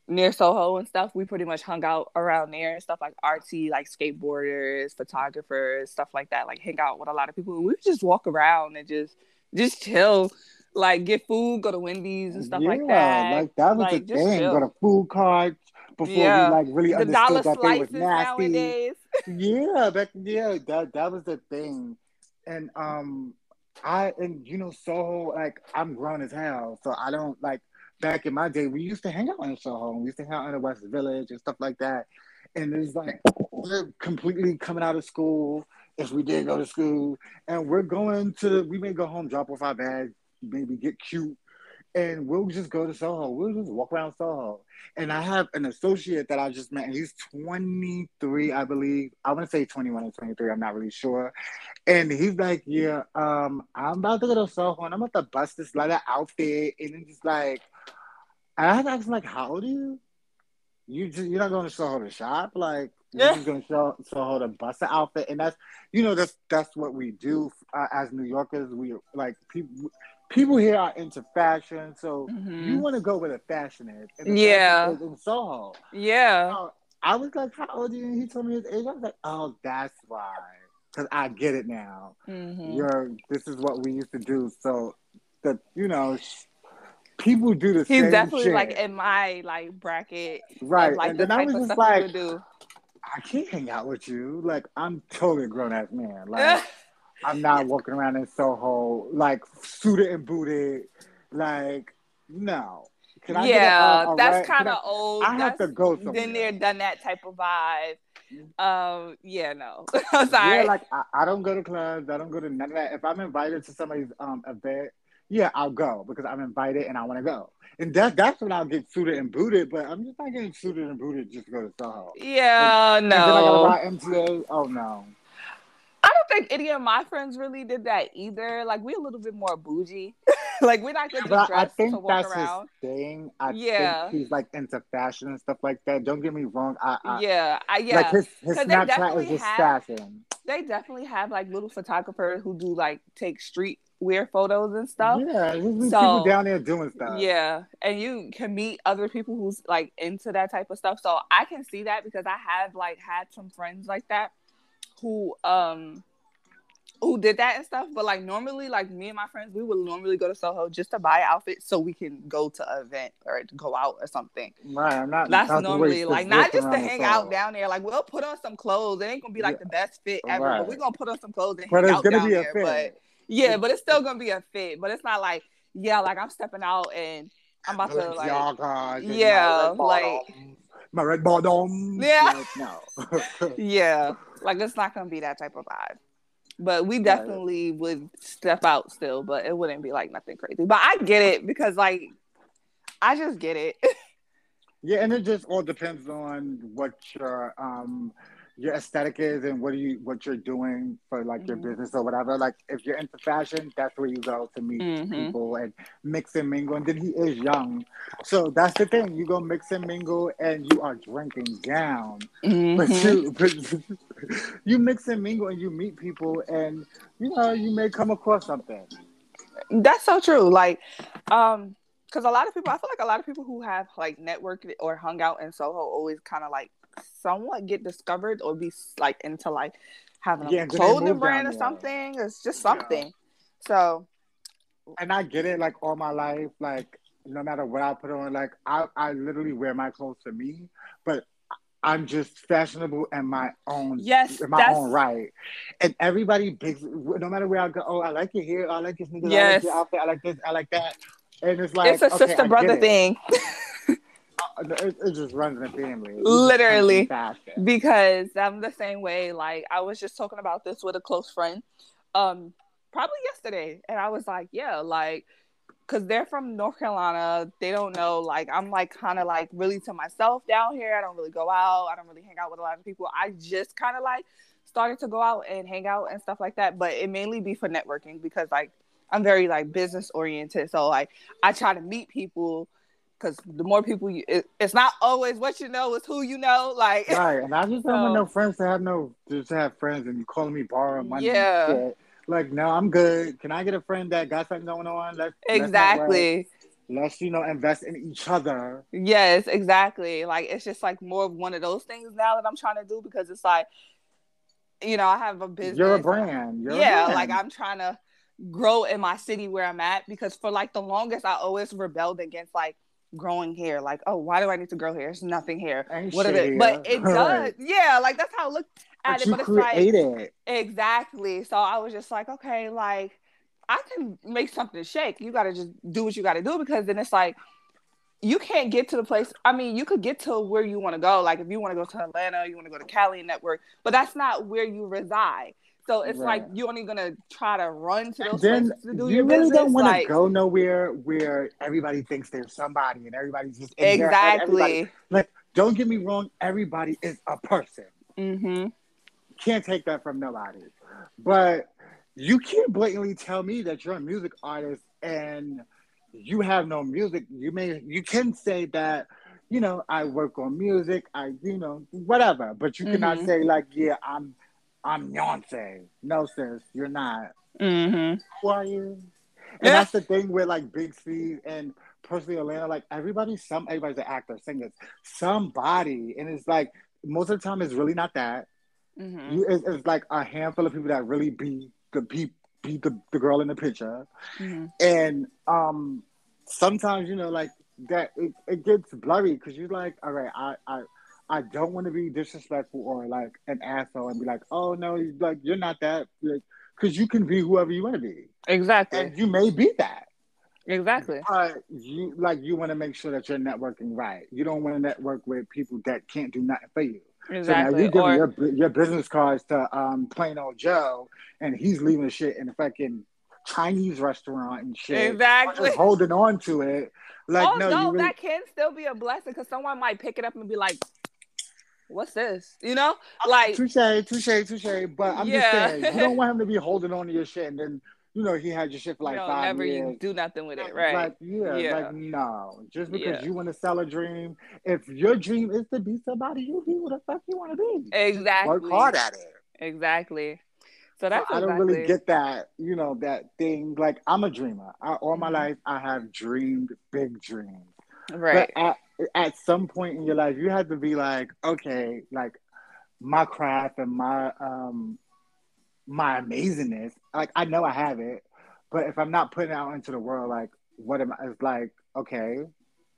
Speaker 3: near Soho and stuff, we pretty much hung out around there and stuff like artsy, like skateboarders, photographers, stuff like that. Like hang out with a lot of people. We would just walk around and just just chill, like get food, go to Wendy's and stuff
Speaker 2: yeah,
Speaker 3: like that.
Speaker 2: like that was
Speaker 3: Like,
Speaker 2: the thing.
Speaker 3: chill.
Speaker 2: Go to food carts before
Speaker 3: Yeah.
Speaker 2: we like really
Speaker 3: the
Speaker 2: understood that they was nasty.
Speaker 3: nowadays. *laughs*
Speaker 2: yeah, back yeah, that that was the thing. And um I and you know Soho, like I'm grown as hell, so I don't like back in my day we used to hang out in Soho. We used to hang out in the West Village and stuff like that. And it's like we're completely coming out of school if we did go to school, and we're going to we may go home, drop off our bags, maybe get cute, and we'll just go to Soho. We'll just walk around Soho. And I have an associate that I just met, and he's 23, I believe. I want to say 21 or 23, I'm not really sure. And he's like, Yeah, um, I'm about to go to Soho and I'm about to bust this leather outfit. And it's just like, I had to ask him, like, how old are you? You just you're not going to Soho to shop, like
Speaker 3: Yeah.
Speaker 2: going to show Soho the outfit, and that's you know that's that's what we do uh, as New Yorkers. We like people people here are into fashion, so
Speaker 3: Mhm.
Speaker 2: you want to go where the fashion is. The
Speaker 3: Yeah.
Speaker 2: fashion is in Soho.
Speaker 3: Yeah.
Speaker 2: So I was like, "How old are you?" And he told me his age. I was like, "Oh, that's why." Because I get it now.
Speaker 3: Mhm.
Speaker 2: You're this is what we used to do. So the you know sh- people do the
Speaker 3: He's
Speaker 2: same
Speaker 3: definitely
Speaker 2: shit.
Speaker 3: like in my like bracket. of,
Speaker 2: right.
Speaker 3: like
Speaker 2: and
Speaker 3: the
Speaker 2: then I was
Speaker 3: of
Speaker 2: just like,
Speaker 3: do.
Speaker 2: I can't hang out with you. Like I'm totally a grown ass man. *laughs* Like I'm not walking around in Soho like suited and booted. Like no. Can I
Speaker 3: yeah,
Speaker 2: a- a
Speaker 3: that's kind of old.
Speaker 2: I have to go somewhere.
Speaker 3: Been there, done that type of vibe. Um, yeah, no, *laughs* I'm sorry.
Speaker 2: Yeah, like I, I don't go to clubs. I don't go to none of that. If I'm invited to somebody's um event, yeah, I'll go because I'm invited and I want to go. And that that's when I'll get suited and booted. But I'm just not getting suited and booted just to go to Soho.
Speaker 3: yeah,
Speaker 2: And then I gotta
Speaker 3: no.
Speaker 2: ride MTA. Oh no.
Speaker 3: I don't think any of my friends really did that either. Like we're a little bit more bougie. *laughs* like we're not gonna
Speaker 2: But I,
Speaker 3: dress
Speaker 2: think
Speaker 3: to walk
Speaker 2: that's
Speaker 3: around.
Speaker 2: his thing. I
Speaker 3: Yeah.
Speaker 2: think he's like into fashion and stuff like that. Don't get me wrong. I, I
Speaker 3: yeah, I, yeah.
Speaker 2: like his his Snapchat is just
Speaker 3: have-
Speaker 2: fashion.
Speaker 3: they definitely have like little photographers who do like take street wear photos and stuff.
Speaker 2: Yeah,
Speaker 3: So-
Speaker 2: people down there doing stuff.
Speaker 3: Yeah, and you can meet other people who's like into that type of stuff. So I can see that because I have like had some friends like that who um who did that and stuff. But like normally, like me and my friends, we would normally go to Soho just to buy outfits so we can go to an event or go out or something.
Speaker 2: Right. I'm not.
Speaker 3: That's
Speaker 2: not
Speaker 3: normally like not just to hang out down there. Like we'll put on some clothes. It ain't gonna be like
Speaker 2: Yeah.
Speaker 3: the best fit ever,
Speaker 2: Right.
Speaker 3: but we're gonna put on some clothes and
Speaker 2: But
Speaker 3: hang
Speaker 2: it's
Speaker 3: out
Speaker 2: gonna
Speaker 3: down
Speaker 2: be a
Speaker 3: there.
Speaker 2: fit.
Speaker 3: But yeah, but it's still gonna be a fit. But it's not like yeah, like I'm stepping out and I'm about to like Yeah, like-
Speaker 2: my red bottoms.
Speaker 3: Yeah.
Speaker 2: Like, no. *laughs* *laughs*
Speaker 3: yeah, like it's not gonna be that type of vibe. But we definitely would step out still, but it wouldn't be like nothing crazy. But I get it because like I just get it. *laughs*
Speaker 2: yeah, and it just all depends on what your um your aesthetic is and what do you what you're doing for like your
Speaker 3: Mhm.
Speaker 2: business or whatever. Like if you're into fashion, that's where you go to meet
Speaker 3: Mhm.
Speaker 2: people and mix and mingle. And then he is young, so that's the thing. You go mix and mingle, and you are drinking down. But
Speaker 3: Mhm.
Speaker 2: you, *laughs* but you mix and mingle and you meet people, and you know you may come across something.
Speaker 3: That's so true. Like, um, because a lot of people, I feel like a lot of people who have like networked or hung out in Soho always kind of like somewhat get discovered or be like into like having a
Speaker 2: Yeah, they
Speaker 3: clothing brand or something. It's just something. So
Speaker 2: And I get it, like all my life, like no matter what I put on, like I, I literally wear my clothes for me, but I'm just fashionable in my own
Speaker 3: yes,
Speaker 2: in my
Speaker 3: that's
Speaker 2: own right. And everybody bigs no matter where I go, oh, I like your hair, I like sneakers, I
Speaker 3: Yes.
Speaker 2: like your outfit, I like this, I like that. And it's like
Speaker 3: it's a
Speaker 2: okay,
Speaker 3: sister brother
Speaker 2: it.
Speaker 3: thing *laughs*
Speaker 2: It, it just runs in the family. It
Speaker 3: Literally.
Speaker 2: comes in fashion.
Speaker 3: because I'm the same way. Like I was just talking about this with a close friend, um, probably yesterday, and I was like, yeah, like, cause they're from North Carolina. They don't know. Like I'm like kind of like really to myself down here. I don't really go out. I don't really hang out with a lot of people. I just kind of like started to go out and hang out and stuff like that. But it mainly be for networking because like I'm very like business oriented. So like I try to meet people. Cause the more people you, it, it's not always what you know, it's who you know. Like,
Speaker 2: Right, and I just don't want *laughs*
Speaker 3: So-
Speaker 2: no friends to have no just have friends and you calling me borrow money.
Speaker 3: Yeah.
Speaker 2: Like, no, I'm good. Can I get a friend that got something going on? Let's let's
Speaker 3: exactly.
Speaker 2: Let's you know invest in each other.
Speaker 3: Yes, exactly. Like it's just like more of one of those things now that I'm trying to do because it's like, you know, I have a business.
Speaker 2: You're a brand. You're a
Speaker 3: yeah,
Speaker 2: brand.
Speaker 3: like I'm trying to grow in my city where I'm at because for like the longest I always rebelled against like growing hair. Like, oh, why do I need to grow hair? There's nothing here. What
Speaker 2: shit
Speaker 3: it? *laughs* But it does. Yeah, like that's how I look at
Speaker 2: But
Speaker 3: it. But it's like
Speaker 2: created.
Speaker 3: Exactly. So I was just like, okay, like I can make something shake. You got to just do what you got to do because then it's like you can't get to the place. I mean, you could get to where you want to go. Like if you want to go to Atlanta, you want to go to Cali network, but that's not where you reside. So it's like you're only gonna try to run to those
Speaker 2: then
Speaker 3: places to do
Speaker 2: you
Speaker 3: your
Speaker 2: really
Speaker 3: business.
Speaker 2: don't want to
Speaker 3: like
Speaker 2: go nowhere where everybody thinks they're somebody and everybody's just in their. Everybody-
Speaker 3: exactly.
Speaker 2: Like, don't get me wrong. Everybody is a person.
Speaker 3: Mm-hmm.
Speaker 2: can't take that from nobody. But you can't blatantly tell me that you're a music artist and you have no music. You may you can say that, you know, I work on music, I you know, whatever. But you cannot
Speaker 3: Mhm.
Speaker 2: say like, yeah, I'm I'm Beyonce. No sis, you're not.
Speaker 3: Mm-hmm.
Speaker 2: Who are you? And
Speaker 3: Yeah.
Speaker 2: that's the thing with like Big C and personally Atlanta, like everybody's some everybody's an actor, singer, somebody. And it's like most of the time it's really not that.
Speaker 3: Mm-hmm.
Speaker 2: You, it's, it's like a handful of people that really be the be, be the, the girl in the picture,
Speaker 3: Mm-hmm.
Speaker 2: and um, sometimes you know like that it, it gets blurry because you're like, all right, I I I don't want to be disrespectful or like an asshole and be like, oh no, you- like you're not that, like because you can be whoever you want to be,
Speaker 3: Exactly.
Speaker 2: and you may be that.
Speaker 3: Exactly.
Speaker 2: But you like you want to make sure that you're networking right. You don't want to network with people that can't do nothing for you. So now
Speaker 3: Exactly.
Speaker 2: you're giving
Speaker 3: Or
Speaker 2: your, your business cards to um, plain old Joe, and he's leaving the shit in a fucking Chinese restaurant and shit.
Speaker 3: exactly.
Speaker 2: Just holding on to it. Like,
Speaker 3: oh
Speaker 2: no,
Speaker 3: no,
Speaker 2: you really,
Speaker 3: that can still be a blessing because someone might pick it up and be like, "What's this?" You know, like
Speaker 2: touche, touche, touche. But I'm
Speaker 3: Yeah.
Speaker 2: just saying, you don't want him to be holding on to your shit, and then you know he had your shit for like
Speaker 3: you know,
Speaker 2: five
Speaker 3: never
Speaker 2: years.
Speaker 3: do nothing with it, right?
Speaker 2: Like, yeah,
Speaker 3: Yeah.
Speaker 2: like no. Just because
Speaker 3: Yeah.
Speaker 2: you want to sell a dream, if your dream is to be somebody, you be what the fuck you want to be.
Speaker 3: exactly.
Speaker 2: Work hard at it.
Speaker 3: Exactly. So that's
Speaker 2: I don't
Speaker 3: exactly.
Speaker 2: really get that, you know, that thing. Like I'm a dreamer. I, all my
Speaker 3: Mhm.
Speaker 2: life, I have dreamed big dreams.
Speaker 3: right.
Speaker 2: But at, at some point in your life, you have to be like, okay, like my craft and my um my amazingness. Like I know I have it, but if I'm not putting it out into the world, like what am I? It's like okay,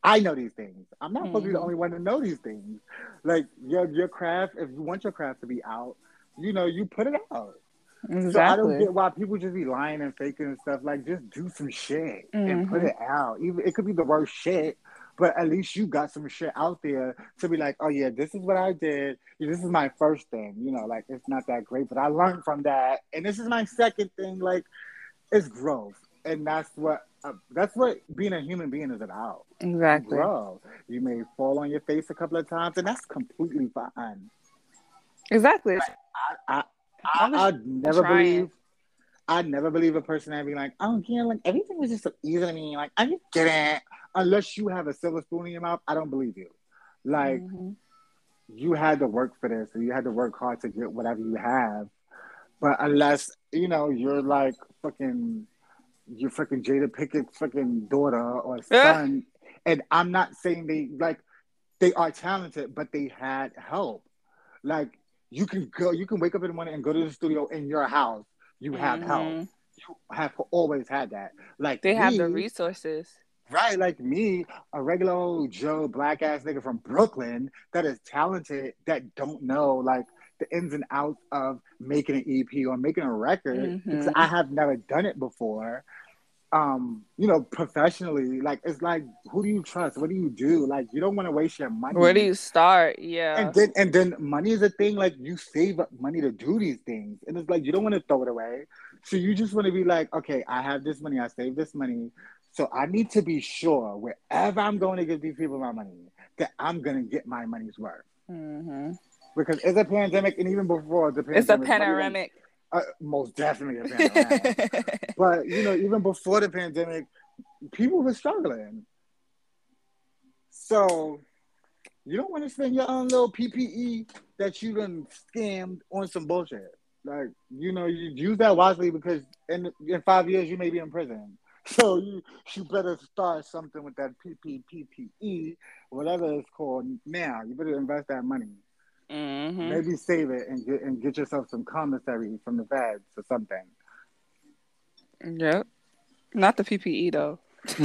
Speaker 2: I know these things. I'm not supposed to be the
Speaker 3: Mhm.
Speaker 2: only one to know these things. Like your your craft, if you want your craft to be out, you know, you put it out. So I don't get why people just be lying and faking and stuff. Like, just do some shit and put
Speaker 3: Mhm.
Speaker 2: it out. Even it could be the worst shit, but at least you got some shit out there to be like, oh yeah, this is what I did. This is my first thing. You know, like it's not that great, but I learned from that, and this is my second thing. Like, it's growth, and that's what uh, that's what being a human being is about.
Speaker 3: Exactly.
Speaker 2: Grow. You may fall on your face a couple of times, and that's completely fine.
Speaker 3: Exactly.
Speaker 2: I,
Speaker 3: long as
Speaker 2: I, I'd never
Speaker 3: trying.
Speaker 2: believe. I'd never believe a person that be like, oh yeah, like everything was just so easy to me. Like I just didn't. Unless you have a silver spoon in your mouth, I don't believe you. Like
Speaker 3: Mhm.
Speaker 2: you had to work for this, and you had to work hard to get whatever you have. But unless you know you're like fucking, you're freaking Jada Pinkett's fucking daughter or son, and I'm not saying they like they are talented, but they had help. Like you can go, you can wake up in the morning and go to the studio in your house. You have help.
Speaker 3: Mhm.
Speaker 2: You have always had that. Like
Speaker 3: They have the resources.
Speaker 2: Right, like me, a regular old Joe black ass nigga from Brooklyn that is talented that don't know like the ins and outs of making an EP or making a record because
Speaker 3: Mhm.
Speaker 2: I have never done it before. Um, you know, professionally, like it's like who do you trust? What do you do? Like you don't want to waste your money.
Speaker 3: Where do you start? Yeah.
Speaker 2: And then and then money is a thing. Like you save up money to do these things, and it's like you don't want to throw it away. So you just want to be like, okay, I have this money. I save this money. So I need to be sure wherever I'm going to give these people my money that I'm gonna get my money's worth.
Speaker 3: hmm
Speaker 2: Because it's a pandemic, and even before the pandemic,
Speaker 3: It's a panoramic.
Speaker 2: uh, most definitely a *laughs* pandemic. but you know, even before the pandemic, people were struggling. So you don't want to spend your own little PPE that you done scammed on some bullshit. Like you know, you use that wisely because in in five years you may be in prison. So you you better start something with that PPPPE, whatever it's called now. You better invest that money.
Speaker 3: hmm
Speaker 2: Maybe save it and get and get yourself some commissary from the feds or something.
Speaker 3: Yep. Not the PPE though. *laughs*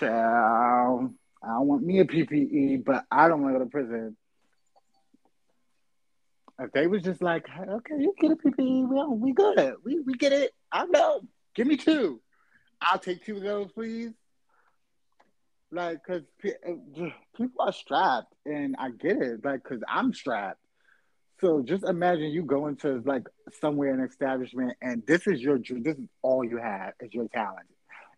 Speaker 2: Child, I don't want me a PPE, but I don't want to go to prison. If they was just like, okay, you get a PPE, we we good, we we get it. I know. Give me two. I'll take two of those, please. Like, cause uh, people are strapped, and I get it. Like, cause I'm strapped. So just imagine you go into like somewhere an establishment, and this is your this is all you have is your talent,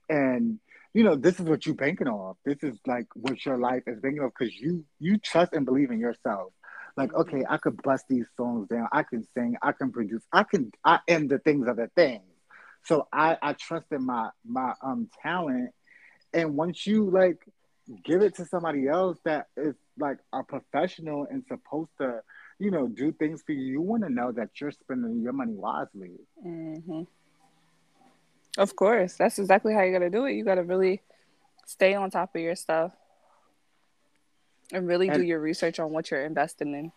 Speaker 2: and you know this is what you're banking off. This is like what your life is banking off because you you trust and believe in yourself. Like, okay, I could bust these songs down. I can sing. I can produce. I can. I am the things of the things. So I I trust in my my um talent, and once you like give it to somebody else that is like a professional and supposed to, you know, do things for you, you want to know that you're spending your money wisely.
Speaker 3: hmm Of course. That's exactly how you gotta do it. You gotta really stay on top of your stuff. And really do your research on what you're investing in.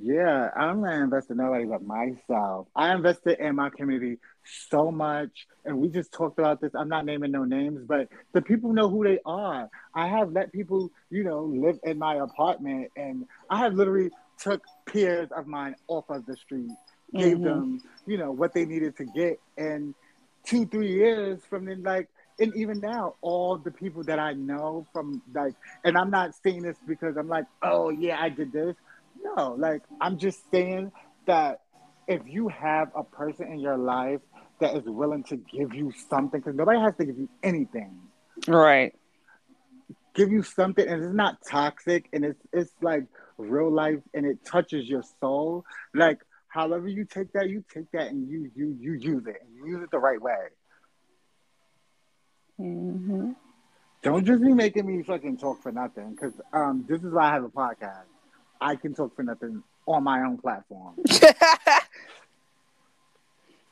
Speaker 2: Yeah, I'm not investing in nobody but myself. I invested in my community so much, and we just talked about this. I'm not naming no names, but the people know who they are. I have let people, you know, live in my apartment, and I have literally took peers of mine off of the street, gave
Speaker 3: Mhm.
Speaker 2: them, you know, what they needed to get, and two, three years from then, like, and even now, all the people that I know from like, and I'm not saying this because I'm like, oh yeah, I did this. No, like I'm just saying that if you have a person in your life that is willing to give you something, because nobody has to give you anything,
Speaker 3: Right.
Speaker 2: give you something, and it's not toxic, and it's it's like real life, and it touches your soul. Like however you take that, you take that, and you you you use it, and you use it the right way.
Speaker 3: hmm
Speaker 2: Don't just be making me fucking talk for nothing, because um, this is why I have a podcast. I can talk for nothing on my own platform. *laughs*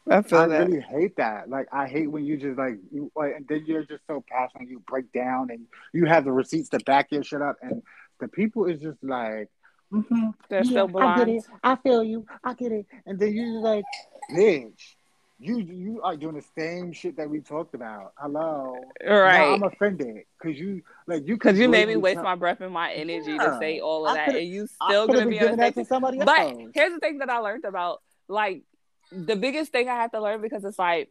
Speaker 3: I feel
Speaker 2: I
Speaker 3: that.
Speaker 2: really hate that. Like, I hate when you just like, you, like, and then you're just so passionate, you break down, and you have the receipts to back your shit up, and the people is just like, Mm-hmm.
Speaker 3: They're
Speaker 2: Yeah,
Speaker 3: still
Speaker 2: I get it. I feel you. I get it. And then you're like, bitch, you you are doing the same shit that we talked about. Hello. Now
Speaker 3: Right.
Speaker 2: I'm offended because you like you
Speaker 3: Because you made me waste
Speaker 2: tell-
Speaker 3: my breath and my energy
Speaker 2: Yeah.
Speaker 3: to say all of that,
Speaker 2: coulda-
Speaker 3: and you still gonna be on
Speaker 2: giving
Speaker 3: the
Speaker 2: that
Speaker 3: same
Speaker 2: to somebody
Speaker 3: But here's the thing that I learned about like the biggest thing I had to learn because it's like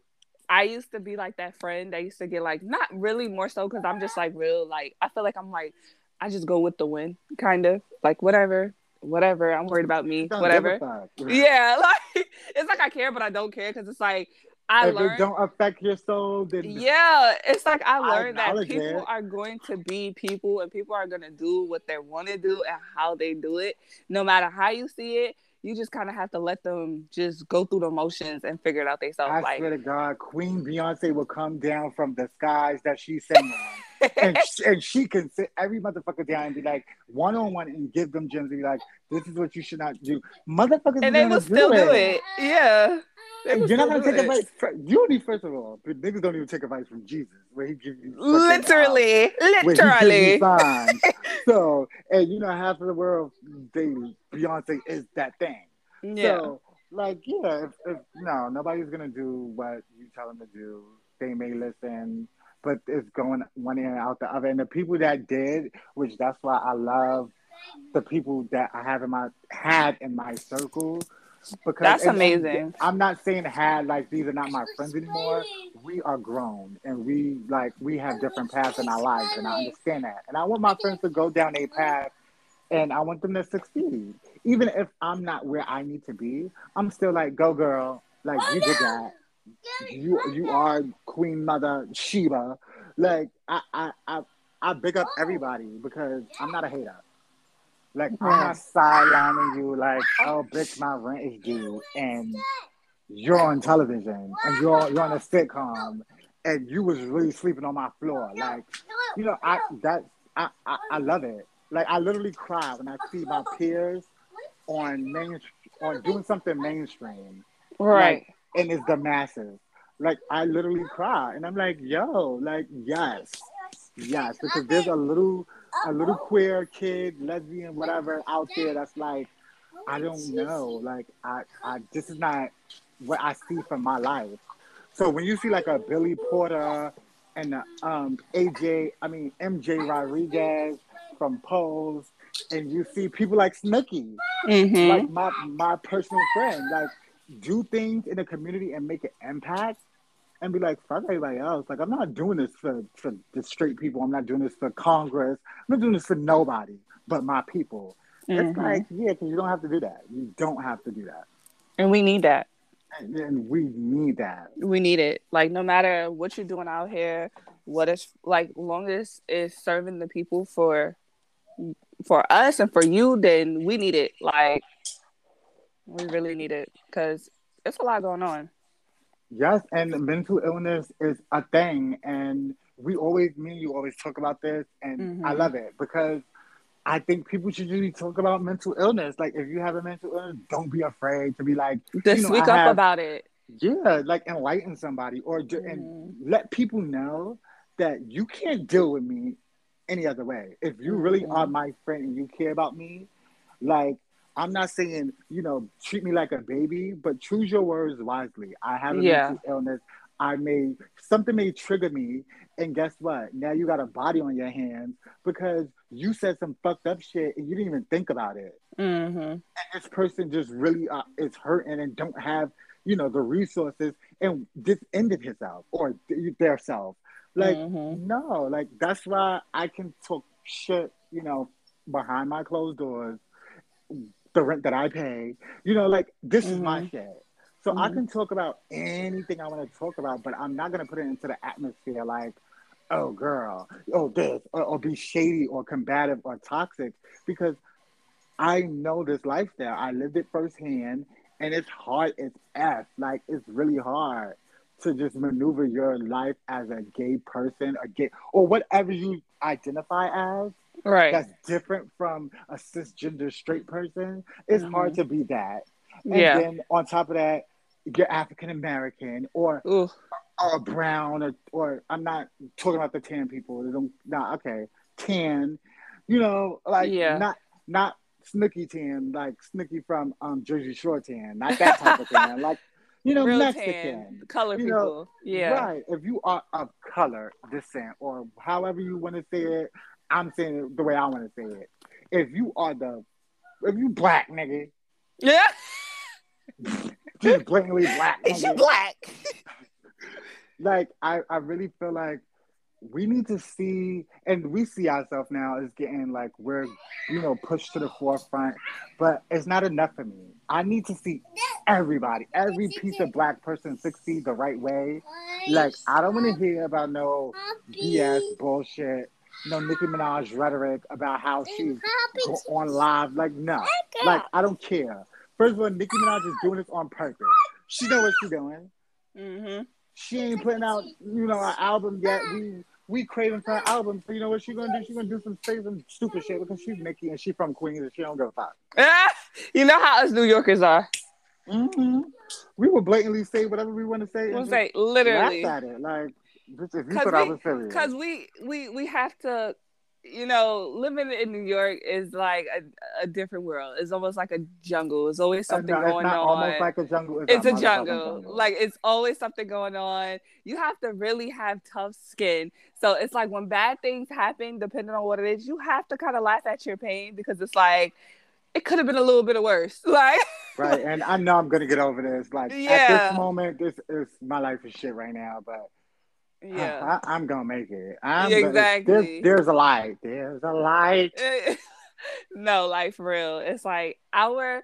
Speaker 3: I used to be like that friend that used to get like not really more so because I'm just like real like I feel like I'm like I just go with the wind kind of like whatever whatever I'm worried about me whatever *laughs* yeah like *laughs* it's like I care but I don't care because it's like I
Speaker 2: if it don't affect your soul, then *laughs*
Speaker 3: yeah, it's like I
Speaker 2: I
Speaker 3: learned that people
Speaker 2: it.
Speaker 3: are going to be people and people are going to do what they want to do and how they do it. No matter how you see it, you just kind of have to let them just go through the motions and figure it out themselves.
Speaker 2: I
Speaker 3: Like,
Speaker 2: swear to God, Queen Beyonce will come down from the skies that she's singing. And, *laughs* sh- and she can sit every motherfucker down and be like one on one and give them gems and be like, this is what you should not do. Motherfuckers
Speaker 3: and they will still do it. Yeah. They will
Speaker 2: You're not gonna take
Speaker 3: it.
Speaker 2: advice. From, you only first of all, niggas don't even take advice from Jesus, where he gives you uh,
Speaker 3: Literally,
Speaker 2: where
Speaker 3: literally.
Speaker 2: you signs. *laughs* so, and you know, half of the world, they Beyonce is that thing.
Speaker 3: Yeah.
Speaker 2: So, like, yeah, if, if no, nobody's gonna do what you tell them to do. They may listen, but it's going one ear and out the other. And the people that did, which that's why I love the people that I have in my had in my circle. Because
Speaker 3: That's amazing.
Speaker 2: I'm not saying had like these are not my friends anymore. We are grown and we like we have different paths in our lives, and I understand that. And I want my friends to go down a path, and I want them to succeed. Even if I'm not where I need to be, I'm still like, go girl, like you did that. You you are Queen Mother Sheba. Like I I I, I big up everybody because I'm not a hater. Like I'm not sidelining you like, oh, oh bitch, my rent is due and you're on television and you're you're on a sitcom and you was really sleeping on my floor. Like, you know, I that I, I, I love it. Like I literally cry when I see my *laughs* peers on main on doing something mainstream.
Speaker 3: Right.
Speaker 2: Like, and it's the masses. Like I literally cry and I'm like, yo, like yes. Yes, because there's a little a little queer kid, lesbian, whatever out there that's like, I don't know. Like I, I this is not what I see from my life. So when you see like a Billy Porter and a, um AJ, I mean MJ Rodriguez from Pose, and you see people like Snooki,
Speaker 3: Mm-hmm.
Speaker 2: like my my personal friend, like do things in the community and make an impact and be like, fuck everybody else. Like I'm not doing this for, for the straight people. I'm not doing this for Congress. I'm not doing this for nobody but my people. It's
Speaker 3: Mhm.
Speaker 2: like, yeah, because you don't have to do that. You don't have to do that.
Speaker 3: and we need that.
Speaker 2: And, and we need that.
Speaker 3: we need it. Like no matter what you're doing out here, what is like long as it's serving the people for for us and for you, then we need it. Like we really need it because it's a lot going on.
Speaker 2: Yes, and mental illness is a thing, and we always, me and you always talk about this, and I
Speaker 3: Mhm.
Speaker 2: love it because I think people should really talk about mental illness. Like, if you have a mental illness, don't be afraid to be like,
Speaker 3: To
Speaker 2: You know,
Speaker 3: speak
Speaker 2: I
Speaker 3: up
Speaker 2: have-
Speaker 3: about it.
Speaker 2: yeah, like enlighten somebody or ju-
Speaker 3: Mhm.
Speaker 2: and let people know that you can't deal with me any other way. If you really
Speaker 3: Mhm.
Speaker 2: are my friend and you care about me, like I'm not saying, you know, treat me like a baby, but choose your words wisely. I have a
Speaker 3: Yeah.
Speaker 2: mental illness. I may something may trigger me, and guess what? Now you got a body on your hands because you said some fucked up shit and you didn't even think about it
Speaker 3: Mm-hmm.
Speaker 2: and this person just really uh, is hurting and don't have you know the resources and just ended himself or th- their self like
Speaker 3: Mhm.
Speaker 2: no like that's why i can talk shit you know behind my closed doors the rent that i pay you know like this is my
Speaker 3: Mhm.
Speaker 2: shit so i
Speaker 3: Mhm.
Speaker 2: can talk about anything i want to talk about but i'm not going to put it into the atmosphere like oh girl oh this or, or be shady or combative or toxic because I know this lifestyle. I lived it firsthand, and it's hard as f. Like it's really hard to just maneuver your life as a gay person, a gay or whatever you identify as.
Speaker 3: Right.
Speaker 2: That's different from a cisgender straight person. It's hard to be that. And
Speaker 3: yeah.
Speaker 2: then on top of that, you're African American or
Speaker 3: Ooh.
Speaker 2: or brown or or I'm not talking about the tan people. They don't nah, okay. Tan. You know, like
Speaker 3: Yeah.
Speaker 2: not not Snooki tan, like Snooki from um Jersey Shore tan, not that type of tan. Like you know,
Speaker 3: Real
Speaker 2: Mexican.
Speaker 3: tan, color people.
Speaker 2: know,
Speaker 3: yeah.
Speaker 2: Right. If you are of color descent or however you want to say it, I'm saying it the way I want to say it. If you are the if you black nigga,
Speaker 3: Yeah. *laughs*
Speaker 2: just blatantly black.
Speaker 3: Is *laughs* you black? *laughs*
Speaker 2: like I, I really feel like we need to see and we see ourselves now as getting like we're you know pushed to the forefront but it's not enough for me i need to see everybody every piece of black person succeed the right way like i don't want to hear about no bs bullshit no nicki minaj rhetoric about how she's go on live like no like i don't care first of all nicki minaj is doing this on purpose she know what she's doing
Speaker 3: Mm-hmm.
Speaker 2: she ain't putting out, you know, an album yet. We we craving for an album. So you know what she gonna do? She gonna do some say some stupid shit because she's Nicki and she from Queens and she don't give a fuck. *laughs*
Speaker 3: you know how us New Yorkers are.
Speaker 2: Mm-hmm. We will blatantly say whatever we want to say.
Speaker 3: We'll say literally.
Speaker 2: laugh at it. Like just, if you
Speaker 3: Cause
Speaker 2: thought I
Speaker 3: we-
Speaker 2: was serious.
Speaker 3: because we we we have to you know living in new york is like a, a different world it's almost like a jungle there's always
Speaker 2: Uh,
Speaker 3: something
Speaker 2: no, it's
Speaker 3: going on
Speaker 2: almost like a jungle.
Speaker 3: it's a
Speaker 2: motherfucking
Speaker 3: jungle. like it's always something going on you have to really have tough skin so it's like when bad things happen depending on what it is you have to kind of laugh at your pain because it's like it could have been a little bit worse *laughs* like
Speaker 2: right, and I know I'm gonna get over this. Like at this moment, this is my life is shit right now, but
Speaker 3: yeah
Speaker 2: I, am gonna make it. I'm
Speaker 3: Yeah,
Speaker 2: gonna-
Speaker 3: exactly.
Speaker 2: There's, there's a light. There's a light. *laughs*
Speaker 3: no, like for real. It's like our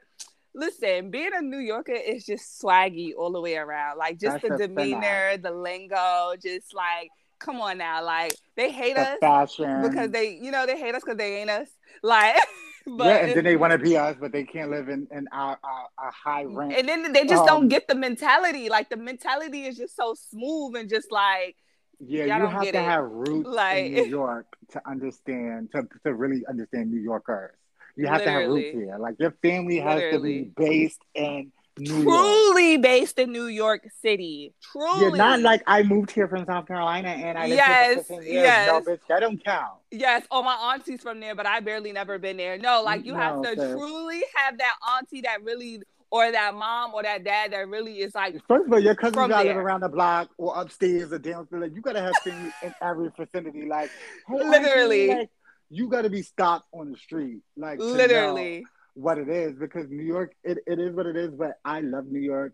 Speaker 3: listen, being a New Yorker is just swaggy all the way around. Like just
Speaker 2: That's
Speaker 3: the demeanor, the lingo, just like come on now. Like they hate
Speaker 2: The
Speaker 3: us
Speaker 2: fashion.
Speaker 3: because they, you know, they hate us because they ain't us. Like *laughs* *laughs* but
Speaker 2: yeah, and then they want to be us, but they can't live in, in our, our, our high rank.
Speaker 3: and then they just
Speaker 2: Um,
Speaker 3: don't get the mentality. Like the mentality is just so smooth and just like
Speaker 2: yeah, you have to
Speaker 3: it.
Speaker 2: have roots
Speaker 3: Like-
Speaker 2: in New *laughs* York to understand, to, to really understand New Yorkers. You have to have roots here. Like your family has to be based in New York.
Speaker 3: truly based in New York City. Truly.
Speaker 2: Yeah, not like I moved here from South Carolina and I lived
Speaker 3: Yes,
Speaker 2: here for 15 years.
Speaker 3: yes.
Speaker 2: No, bitch, that don't count.
Speaker 3: Yes, oh my auntie's from there, but I barely never been there. No, like you have to truly have that auntie that really, or that mom or that dad that really is like,
Speaker 2: First of all, your cousins
Speaker 3: From
Speaker 2: gotta live around the block or upstairs or downstairs. Like you gotta have family in every vicinity. Like hey, auntie,
Speaker 3: Literally.
Speaker 2: like, you gotta be stopped on the street. Like to know
Speaker 3: literally.
Speaker 2: What it is because New York, it, it is what it is. But I love New York.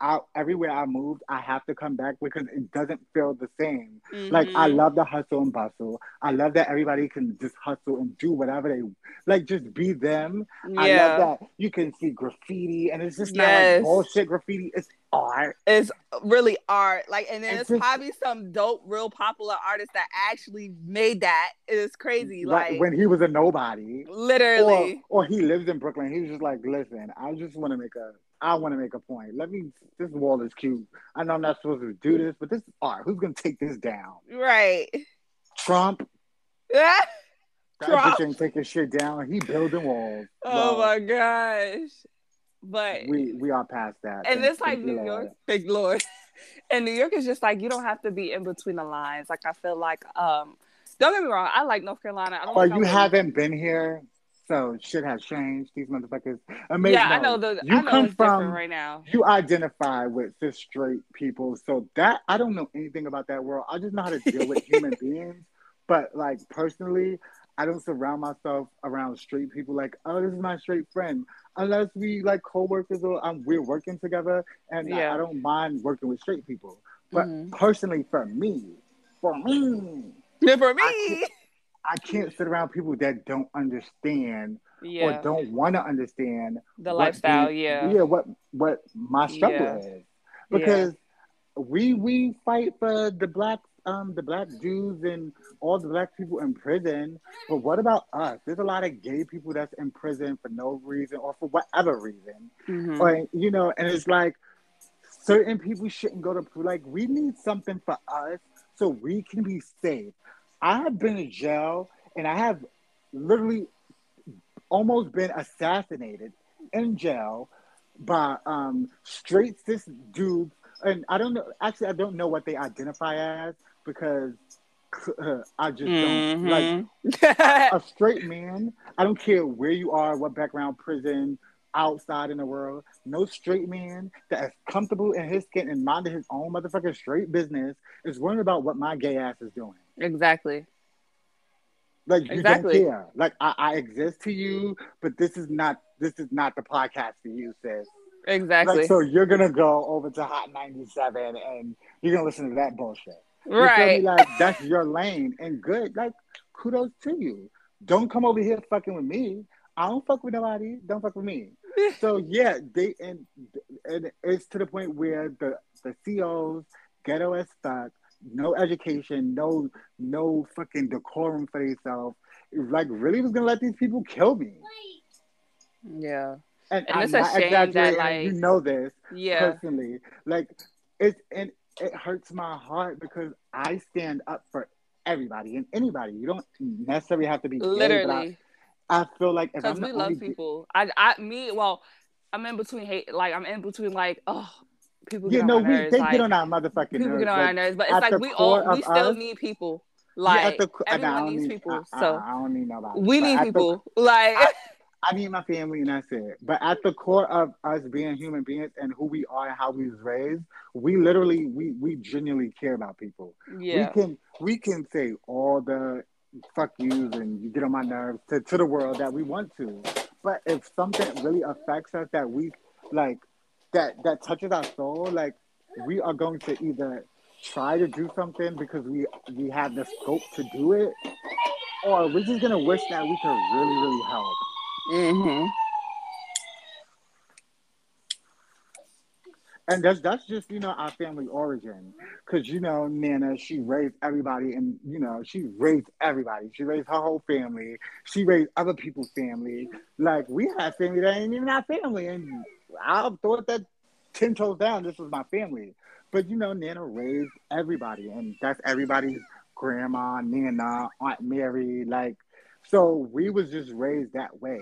Speaker 2: I, everywhere I moved, I have to come back because it doesn't feel the same. Like I
Speaker 3: Mhm.
Speaker 2: love the hustle and bustle. I love that everybody can just hustle and do whatever they like. Just be them. I love that you can see graffiti and it's just not like bullshit graffiti. It's art.
Speaker 3: it's really art. Like, and then
Speaker 2: It's
Speaker 3: probably some dope, real popular artist that actually made that. It's crazy.
Speaker 2: Like,
Speaker 3: Like,
Speaker 2: when he was a nobody.
Speaker 3: Literally.
Speaker 2: or he lives in Brooklyn. He was just like, listen, I just want to make a, I want to make a point. Let me. This wall is cute. I know I'm not supposed to do this, but this is art. Who's gonna take this down?
Speaker 3: Right.
Speaker 2: Trump. *laughs*
Speaker 3: oh
Speaker 2: That
Speaker 3: Trump.
Speaker 2: bitch ain't taking shit down. He building walls.
Speaker 3: Oh my gosh. But
Speaker 2: We we are past that.
Speaker 3: and
Speaker 2: Thank-
Speaker 3: it's like New
Speaker 2: Lord.
Speaker 3: York, *laughs* big Lord. And New York is just like you don't have to be in between the lines. Like I feel like um don't get me wrong, I like North Carolina. I don't
Speaker 2: Well, you haven't been here, so shit has changed. These motherfuckers. Amazing.
Speaker 3: Yeah, I know the
Speaker 2: You
Speaker 3: I know
Speaker 2: come from
Speaker 3: right now.
Speaker 2: you identify with cis straight people, so that I don't know anything about that world. I just know how to deal with human *laughs* beings. But like personally, I don't surround myself around straight people. Like, oh, this is my straight friend, unless we like co-workers or um, we're working together. And I-
Speaker 3: Yeah.
Speaker 2: I, don't mind working with straight people. But
Speaker 3: Mhm.
Speaker 2: personally, for me, for me,
Speaker 3: Yeah, for
Speaker 2: I
Speaker 3: me.
Speaker 2: I can't sit around people that don't understand
Speaker 3: Yeah.
Speaker 2: or don't want to understand
Speaker 3: The lifestyle,
Speaker 2: the-
Speaker 3: yeah.
Speaker 2: yeah what what my struggle is because we we fight for the black um the black Jews and all the black people in prison but what about us there's a lot of gay people that's in prison for no reason or for whatever reason
Speaker 3: Mhm.
Speaker 2: or you know and it's like certain people shouldn't go to prison. like we need something for us so we can be safe i have been in jail and i have literally almost been assassinated in jail by um straight cis dudes and i don't know actually i don't know what they identify as because *laughs* I just mm-hmm. don't like *laughs* a straight man. I don't care where you are, what background, prison, outside in the world. No straight man that is comfortable in his skin and minding his own motherfucking straight business is worrying about what my gay ass is doing.
Speaker 3: Exactly.
Speaker 2: Like you exactly. don't care. Like I, I exist to you, but this is not this is not the podcast for you, sis.
Speaker 3: Exactly.
Speaker 2: Like, so you're gonna go over to Hot 97 and you're gonna listen to that bullshit.
Speaker 3: Right.
Speaker 2: Like *laughs* that's your lane and good. Like kudos to you. Don't come over here fucking with me. I don't fuck with nobody. Don't fuck with me. *laughs* so yeah, they and and it's to the point where the the COs ghetto as fuck, no education, no no fucking decorum for themselves. Like really was gonna let these people kill me.
Speaker 3: Yeah.
Speaker 2: And, and it's a shame that like you know this yeah. personally. Like it's and it hurts my heart because I stand up for everybody and anybody. You don't necessarily have to be
Speaker 3: literally.
Speaker 2: Gay, I, I, feel like
Speaker 3: because we love people. I, I, me, well, I'm in between hate. Like I'm in between. Like oh, people.
Speaker 2: Yeah, no, we
Speaker 3: nerves.
Speaker 2: they
Speaker 3: like,
Speaker 2: get on our motherfucking
Speaker 3: people
Speaker 2: nerves.
Speaker 3: get on like, our nerves, but it's like we all we still us, need people. Like yeah, the, everyone needs need, people. So
Speaker 2: I, I, don't need nobody.
Speaker 3: We need people. The, like
Speaker 2: I need my family and that's it. But at the core of us being human beings and who we are and how we was raised, we literally we we genuinely care about people.
Speaker 3: Yeah.
Speaker 2: We can we can say all the fuck yous and you get on my nerves to, to the world that we want to. But if something really affects us that we like that that touches our soul, like we are going to either try to do something because we we have the scope to do it, or we're just gonna wish that we could really, really help.
Speaker 3: Mm-hmm.
Speaker 2: And that's that's just you know our family origin, because you know Nana she raised everybody, and you know she raised everybody. She raised her whole family. She raised other people's family. Like we had family that ain't even our family, and I thought that ten toes down, this was my family. But you know Nana raised everybody, and that's everybody's grandma, Nana, Aunt Mary, like so we was just raised that way.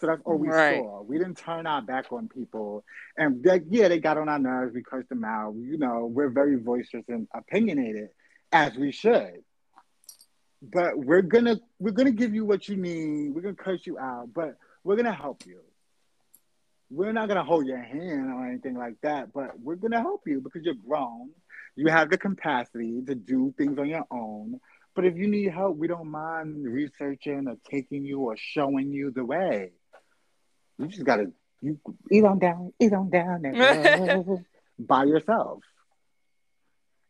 Speaker 2: So that's all we right. saw. We didn't turn our back on people. And yeah, they got on our nerves. We cursed them out. You know, we're very voiceless and opinionated, as we should. But we're gonna we're gonna give you what you need. We're gonna curse you out, but we're gonna help you. We're not gonna hold your hand or anything like that, but we're gonna help you because you're grown. You have the capacity to do things on your own but if you need help, we don't mind researching or taking you or showing you the way. You just gotta you eat on down, eat on down and *laughs* uh, by yourself.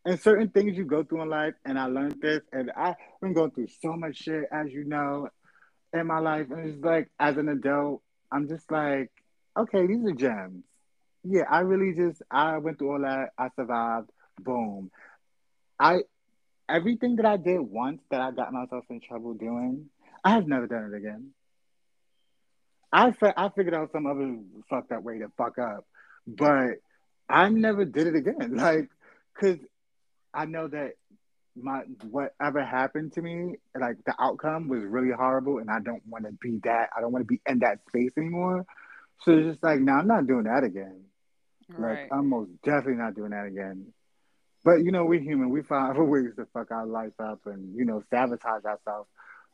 Speaker 2: And certain things you go through in life, and I learned this, and I've been going through so much shit, as you know, in my life. And it's like, as an adult, I'm just like, okay, these are gems. Yeah, I really just, I went through all that. I survived. Boom. I everything that I did once that I got myself in trouble doing, I have never done it again. I I figured out some other fucked up way to fuck up, but I never did it again. *laughs* Like, cause I know that my whatever happened to me, like the outcome was really horrible, and I don't want to be that. I don't want to be in that space anymore. So it's just like, now I'm not doing that again. Right. Like, I'm most definitely not doing that again. But you know, we're human. We find *laughs* ways to fuck our life up and you know sabotage ourselves.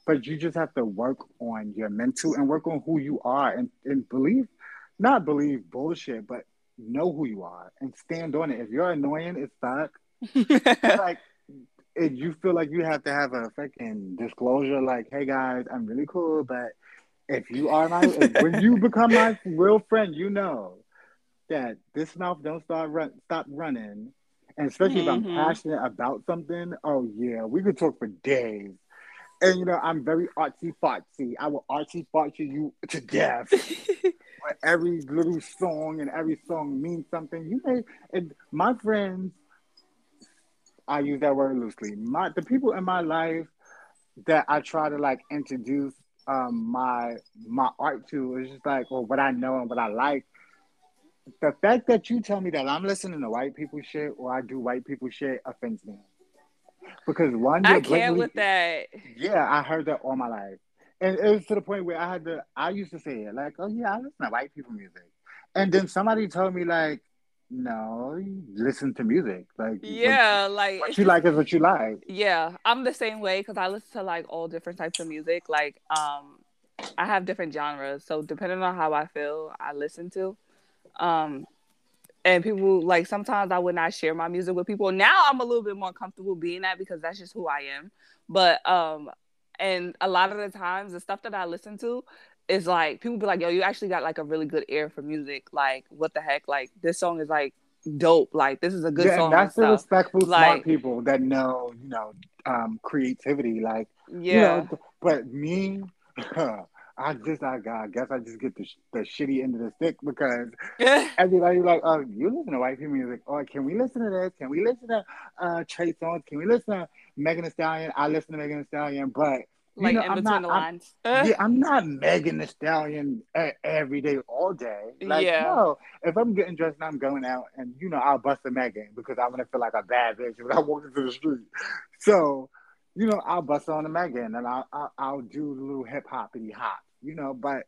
Speaker 2: But you just have to work on your mental and work on who you are and, and believe, not believe bullshit, but know who you are and stand on it. If you're annoying it's fuck, *laughs* like if you feel like you have to have a fucking disclosure, like, hey guys, I'm really cool, but if you are my when you become my real friend, you know that this mouth don't start run, stop running and especially mm-hmm. if I'm mm-hmm. passionate about something, oh yeah, we could talk for days. And you know, I'm very artsy fartsy. I will artsy fartsy you to death. *laughs* every little song and every song means something. You may and my friends, I use that word loosely. My the people in my life that I try to like introduce um my my art to is just like or what I know and what I like the fact that you tell me that I'm listening to white people shit or I do white people shit offends me. Because one,
Speaker 3: I can't with that.
Speaker 2: Yeah, I heard that all my life, and it was to the point where I had to. I used to say it like, "Oh yeah, I listen to white people music," and then somebody told me like, No, you listen to music. Like
Speaker 3: Yeah,
Speaker 2: what,
Speaker 3: like
Speaker 2: what you like is what you like.
Speaker 3: Yeah, I'm the same way because I listen to like all different types of music. Like, um, I have different genres, so depending on how I feel, I listen to. Um, and people like sometimes I would not share my music with people. Now I'm a little bit more comfortable being that because that's just who I am. But um, and a lot of the times the stuff that I listen to is like people be like, "Yo, you actually got like a really good ear for music. Like, what the heck? Like, this song is like dope. Like, this is a good
Speaker 2: yeah,
Speaker 3: song."
Speaker 2: that's the respectful, smart
Speaker 3: Like-
Speaker 2: people that know, you know, um, creativity. Like,
Speaker 3: Yeah.
Speaker 2: you know, but me, *laughs* I just, I, I guess I just get the, the shitty end of the stick because *laughs* everybody like, oh, you listen to white people music. Oh, can we listen to this? Can we listen to uh, Trey Songz? Can we listen to Megan Thee Stallion? I listen to Megan Thee Stallion, but you
Speaker 3: like
Speaker 2: know,
Speaker 3: in
Speaker 2: I'm
Speaker 3: between
Speaker 2: not,
Speaker 3: the
Speaker 2: I'm-
Speaker 3: lines. *laughs*
Speaker 2: yeah, I'm not Megan Thee Stallion e- every day, all day. Like,
Speaker 3: Yeah.
Speaker 2: no, if I'm getting dressed and I'm going out, and you know, I'll bust a Megan because I'm gonna feel like a bad bitch when I walk into the street. So, you know, I'll bust on a Megan and I'll I'll, I'll do the little hip hop hoppity hop, you know. But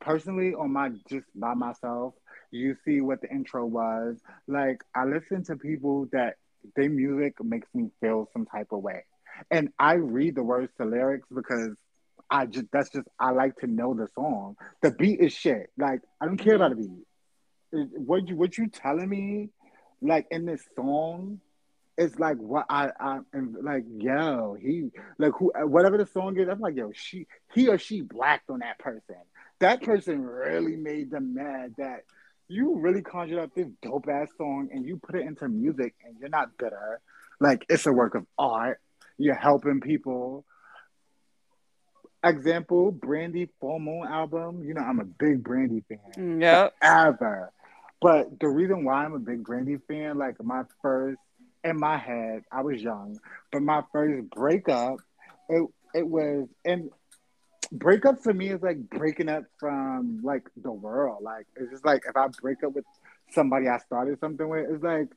Speaker 2: personally, on my just by myself, you see what the intro was. Like, I listen to people that their music makes me feel some type of way, and I read the words to lyrics because I just that's just I like to know the song. The beat is shit. Like I don't care about the beat. What you what you telling me, like in this song, it's like what I I am like. Yo, he like who uh, whatever the song is. I'm like yo, she he or she blacked on that person. That person really made them mad. That you really conjured up this dope ass song and you put it into music and you're not bitter. Like it's a work of art. You're helping people example, Brandy Full Moon album. You know, I'm a big Brandy fan.
Speaker 3: Mm, yep.
Speaker 2: Ever. But the reason why I'm a big Brandy fan, like my first in my head, I was young, but my first breakup, it it was and breakup for me is like breaking up from like the world. Like it's just like if I break up with somebody I started something with, it's like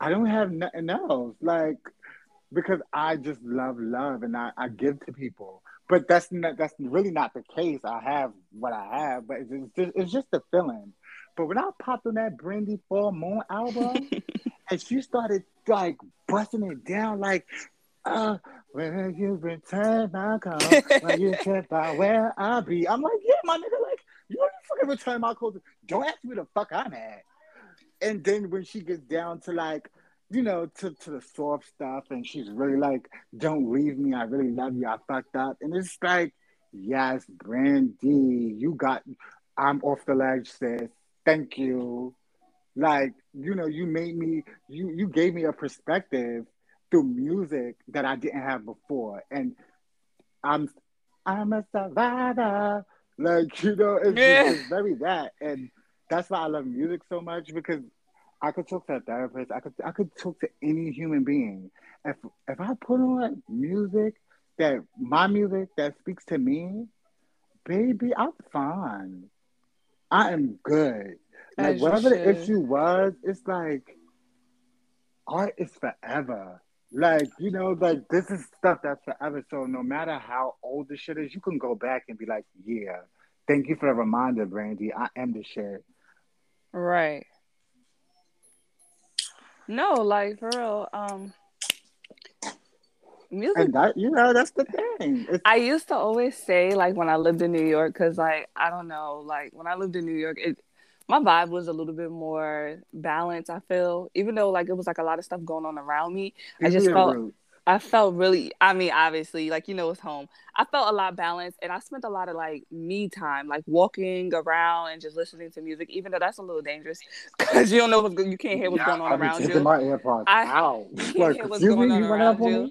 Speaker 2: I don't have nothing else. Like because I just love love and I, I give to people. But that's not that's really not the case. I have what I have, but it's just it's just the feeling. But when I popped on that Brandy Full Moon album *laughs* and she started like busting it down like uh when you return my call, when you *laughs* check by where I be. I'm like, yeah, my nigga, like, you don't fucking return my call. Don't ask me the fuck I'm at. And then when she gets down to like, you know, to, to the soft stuff and she's really like, don't leave me, I really love you, I fucked up. And it's like, yes, Brandy, you got I'm off the ledge, sis. Thank you. Like, you know, you made me you you gave me a perspective through music that I didn't have before. And I'm I'm a survivor. Like, you know, it's,
Speaker 3: Yeah.
Speaker 2: just, it's very that. And that's why I love music so much because I could talk to a therapist. I could I could talk to any human being. If if I put on music that my music that speaks to me, baby, I'm fine. I am good. Like
Speaker 3: As
Speaker 2: whatever the issue was, it's like art is forever. Like, you know, like this is stuff that's forever. So no matter how old the shit is, you can go back and be like, yeah, thank you for the reminder, Brandy. I am the shit.
Speaker 3: Right. No, like for real. Um, music.
Speaker 2: And that, you know, that's the thing. It's,
Speaker 3: I used to always say like when I lived in New York, because like I don't know, like when I lived in New York, it my vibe was a little bit more balanced. I feel, even though like it was like a lot of stuff going on around me, I just felt. I felt really, I mean, obviously, like, you know, it's home. I felt a lot balanced and I spent a lot of like me time, like walking around and just listening to music, even though that's a little dangerous *laughs* because you don't know what's go- you can't hear what's
Speaker 2: Yeah,
Speaker 3: going on
Speaker 2: I
Speaker 3: around you.
Speaker 2: my AirPods
Speaker 3: I-
Speaker 2: out. *laughs*
Speaker 3: Can't
Speaker 2: Like,
Speaker 3: hear what's going on
Speaker 2: you running up
Speaker 3: around you.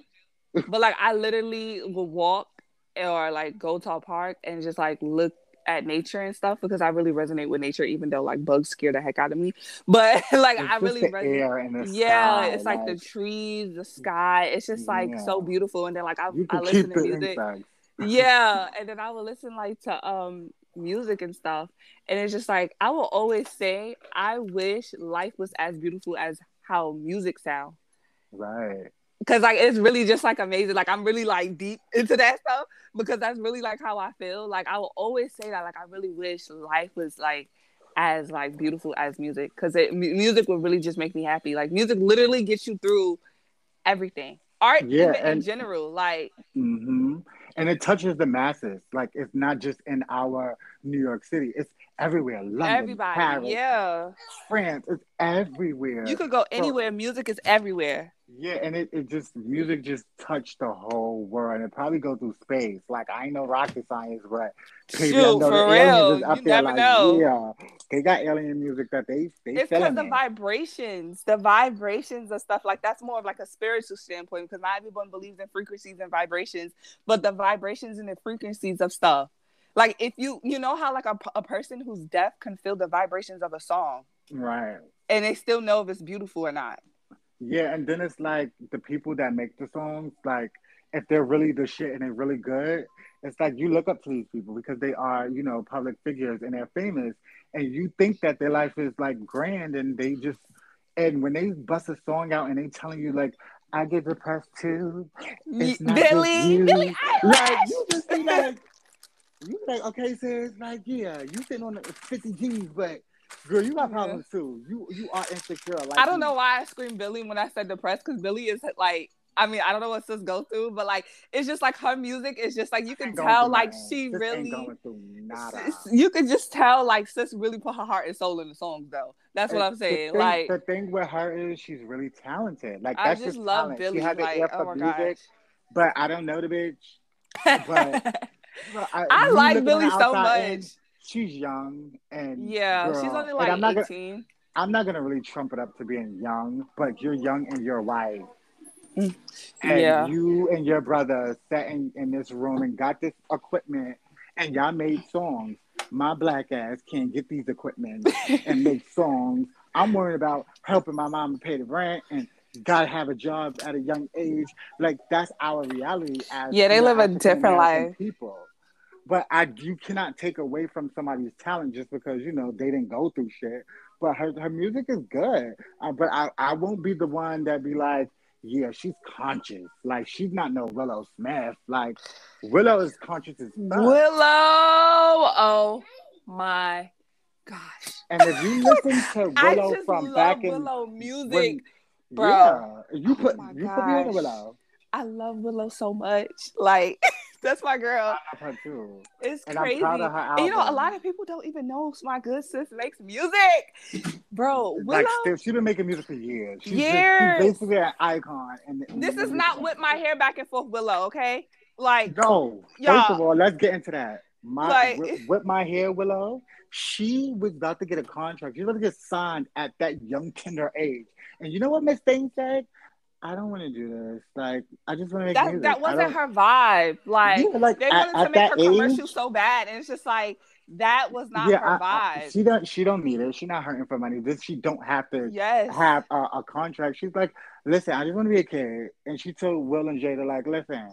Speaker 3: But like, I literally would walk or like go to a park and just like look at nature and stuff because I really resonate with nature, even though like bugs scare the heck out of me. *laughs* But like,
Speaker 2: It's
Speaker 3: I really resonate
Speaker 2: air and the
Speaker 3: yeah,
Speaker 2: sky,
Speaker 3: it's like, the trees, the sky. It's just like so beautiful. And then like I, I listen to music. yeah, and then I would listen like to um music and stuff. And it's just like I will always say I wish life was as beautiful as how music sounds.
Speaker 2: Right.
Speaker 3: Cause like it's really just like amazing. Like I'm really like deep into that stuff because that's really like how I feel. Like I will always say that. Like I really wish life was like as like beautiful as music because it music would really just make me happy. Like music literally gets you through everything. Art, yeah, and, in general, like.
Speaker 2: Mm-hmm. And it touches the masses. Like it's not just in our New York City. It's everywhere. London, Everybody, Paris,
Speaker 3: yeah,
Speaker 2: France. It's everywhere.
Speaker 3: You could go anywhere. So, music is everywhere.
Speaker 2: Yeah, and it, it just music just touched the whole world, and it probably go through space. Like I ain't know rocket science, but
Speaker 3: Shoot, know for real, you never like, know.
Speaker 2: Yeah, they got alien music that they they.
Speaker 3: It's because the vibrations, the vibrations of stuff like that's more of like a spiritual standpoint because not everyone believes in frequencies and vibrations, but the vibrations and the frequencies of stuff. Like if you you know how like a, a person who's deaf can feel the vibrations of a song,
Speaker 2: right?
Speaker 3: And they still know if it's beautiful or not.
Speaker 2: Yeah, and then it's like the people that make the songs, like if they're really the shit and they're really good, it's like you look up to these people because they are, you know, public figures and they're famous, and you think that their life is like grand, and they just, and when they bust a song out and they telling you like, I get depressed too,
Speaker 3: it's Billie, Billie,
Speaker 2: like you just be like, you like, okay, sis, like yeah, you sitting on the fifty G's, but Girl, you got problems yeah. too. You you are insecure. Like
Speaker 3: I don't know why I screamed Billie when I said depressed because Billie is like I mean, I don't know what sis go through, but like it's just like her music is just like you can tell like she sis really you can just tell like sis really put her heart and soul in the songs though. That's what I'm saying.
Speaker 2: The thing,
Speaker 3: like
Speaker 2: the thing with her is she's really talented. Like that's I just, love talent. Billie. She has like, ear for oh music, gosh. but I don't know the bitch. *laughs*
Speaker 3: But I, I like Billie so much
Speaker 2: she's young and
Speaker 3: yeah, girl, she's only like
Speaker 2: I'm
Speaker 3: 18.
Speaker 2: Gonna, I'm not gonna really trump it up to being young, but you're young and you're white. Mm. And yeah. you and your brother sat in, in this room and got this equipment and y'all made songs. My black ass can't get these equipment *laughs* and make songs. I'm worried about helping my mom pay the rent and gotta have a job at a young age. Like that's our reality as
Speaker 3: yeah, they live a different life.
Speaker 2: People. But I you cannot take away from somebody's talent just because you know they didn't go through shit. But her her music is good. Uh, but I I won't be the one that be like, yeah, she's conscious. Like she's not no Willow Smith. Like Willow is conscious as fuck.
Speaker 3: Willow, oh my gosh!
Speaker 2: And if you listen *laughs* to Willow from back in
Speaker 3: Willow music, when, bro, yeah,
Speaker 2: you put oh you gosh. put me on Willow.
Speaker 3: I love Willow so much. Like *laughs* *laughs* that's my girl.
Speaker 2: I love her too.
Speaker 3: It's and crazy. You know, a lot of people don't even know my good sis makes music, bro. Willow,
Speaker 2: like, she's been making music for years. She's
Speaker 3: years.
Speaker 2: Just, she's basically an icon. And,
Speaker 3: this is not whip my hair back and forth, Willow. Okay, like
Speaker 2: no. First of all, let's get into that. My like, whip, whip my hair, Willow. She was about to get a contract. She was about to get signed at that young tender age. And you know what Miss Thing said? I don't want to do this. Like, I just want to make
Speaker 3: that.
Speaker 2: Music.
Speaker 3: That wasn't her vibe. Like, yeah, like they at, wanted to make her commercial so bad, and it's just like that was not yeah, her vibe. I,
Speaker 2: she don't. She don't need it. She's not hurting for money. This she don't have to.
Speaker 3: Yes.
Speaker 2: Have a, a, contract. She's like, listen, I just want to be a kid, and she told Will and Jada like, listen,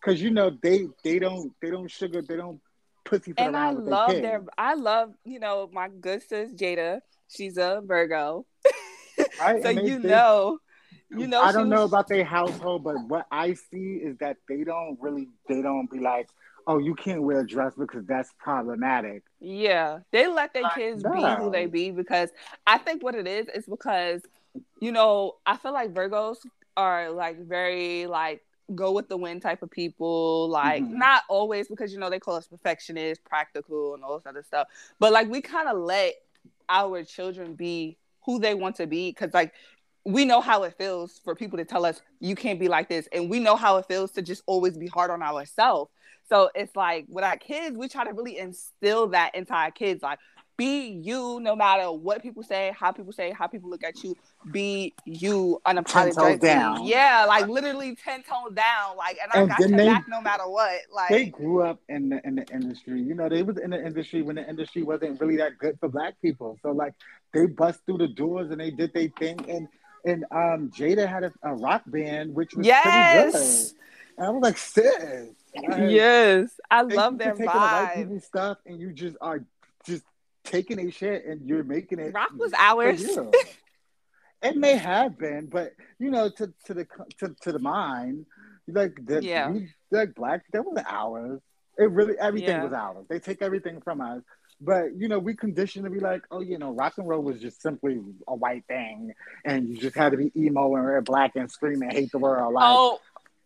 Speaker 2: because you know they they don't they don't sugar they don't pussy.
Speaker 3: And I love their, their. I love you know my good sis Jada. She's a Virgo. *laughs* Right? so you know you know,
Speaker 2: I don't know about their household, but what I see is that they don't really, they don't be like, oh, you can't wear a dress because that's problematic.
Speaker 3: Yeah, they let their kids be who they be because I think what it is is because, you know, I feel like Virgos are like very like go with the wind type of people. Like mm-hmm. not always because you know they call us perfectionists, practical, and all this other stuff. But like we kind of let our children be who they want to be because like we know how it feels for people to tell us you can't be like this and we know how it feels to just always be hard on ourselves. So it's like with our kids we try to really instill that into our kids like be you no matter what people say how people say how people look at you. Be you unapologetically yeah like literally 10 tones down like and, and i got your they, back no matter what like
Speaker 2: they grew up in the in the industry. You know they was in the industry when the industry wasn't really that good for black people. So like they bust through the doors and they did their thing and and um, Jada had a, a, rock band, which was yes. pretty good. And I was like, sis.
Speaker 3: yes, I love their taking vibe.
Speaker 2: The stuff, and you just are just taking a shit, and you're making it.
Speaker 3: Rock was ours. *laughs*
Speaker 2: it may have been, but you know, to to the to, to the mind, like the yeah. we, like black, that was ours. It really everything yeah. was ours. They take everything from us. But you know, we conditioned to be like, oh, you know, rock and roll was just simply a white thing, and you just had to be emo and wear black and scream and hate the world. Like,
Speaker 3: oh,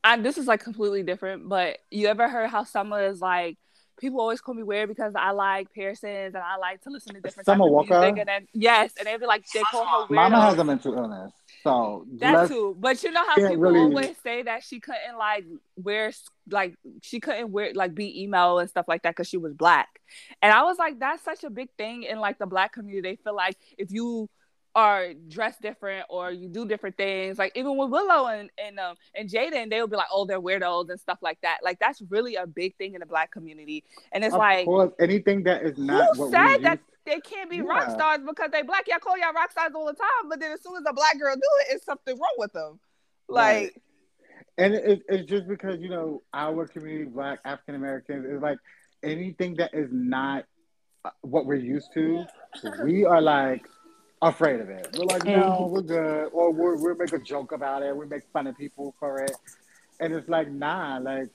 Speaker 3: and this is like completely different. But you ever heard how Summer is like? People always call me weird because I like piercings and I like to listen to different
Speaker 2: Summer
Speaker 3: types of
Speaker 2: Walker?
Speaker 3: music. And then yes, and they be like they call her weird.
Speaker 2: Mama has a mental illness, so
Speaker 3: That
Speaker 2: let's-
Speaker 3: too, but you know how people
Speaker 2: really-
Speaker 3: always say that she couldn't like wear like she couldn't wear like be emo and stuff like that because she was black, and I was like, that's such a big thing in like the black community. They feel like if you are dressed different or you do different things, like even with Willow and and um and Jaden, they'll be like, oh, they're weirdos and stuff like that. Like that's really a big thing in the black community, and it's
Speaker 2: of
Speaker 3: like.
Speaker 2: course, anything that is not
Speaker 3: Who said that they can't be rock stars because they black? Y'all call y'all rock stars all the time, but then as soon as a black girl do it, it's something wrong with them.
Speaker 2: Right.
Speaker 3: Like,
Speaker 2: and it, it's just because you know our community, Black African Americans, is like anything that is not uh, what we're used to. We are like afraid of it. We're like, no, *laughs* we're good, or we're we make a joke about it. We make fun of people for it, and it's like, nah, like.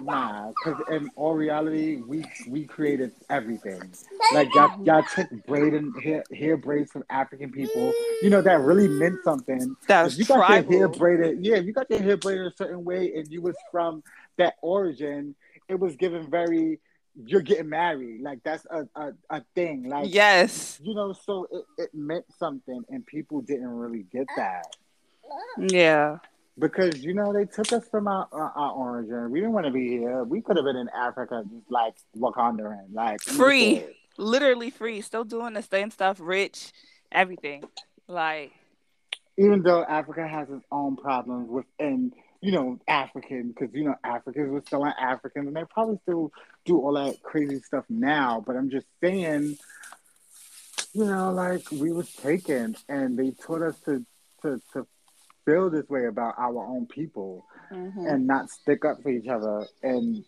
Speaker 2: Nah, because in all reality, we we created everything. Like y'all, y'all took braid and hair, hair braids from African people. You know that really meant something.
Speaker 3: that
Speaker 2: If you got your hair braided, yeah, if you got your hair braided a certain way and you was from that origin, it was given very you're getting married. Like that's a, a, a thing. Like
Speaker 3: yes.
Speaker 2: you know, so it, it meant something and people didn't really get that.
Speaker 3: Yeah.
Speaker 2: Because you know they took us from our, our, our origin. We didn't want to be here. We could have been in Africa, just like Wakanda, and like
Speaker 3: Free. Literally free. Still doing the same stuff, rich, everything. Like,
Speaker 2: even though Africa has its own problems within, you know, African, because you know Africans were still Africans, and they probably still do all that crazy stuff now. But I'm just saying, you know, like we was taken, and they taught us to to to feel this way about our own people
Speaker 3: mhm.
Speaker 2: and not stick up for each other. And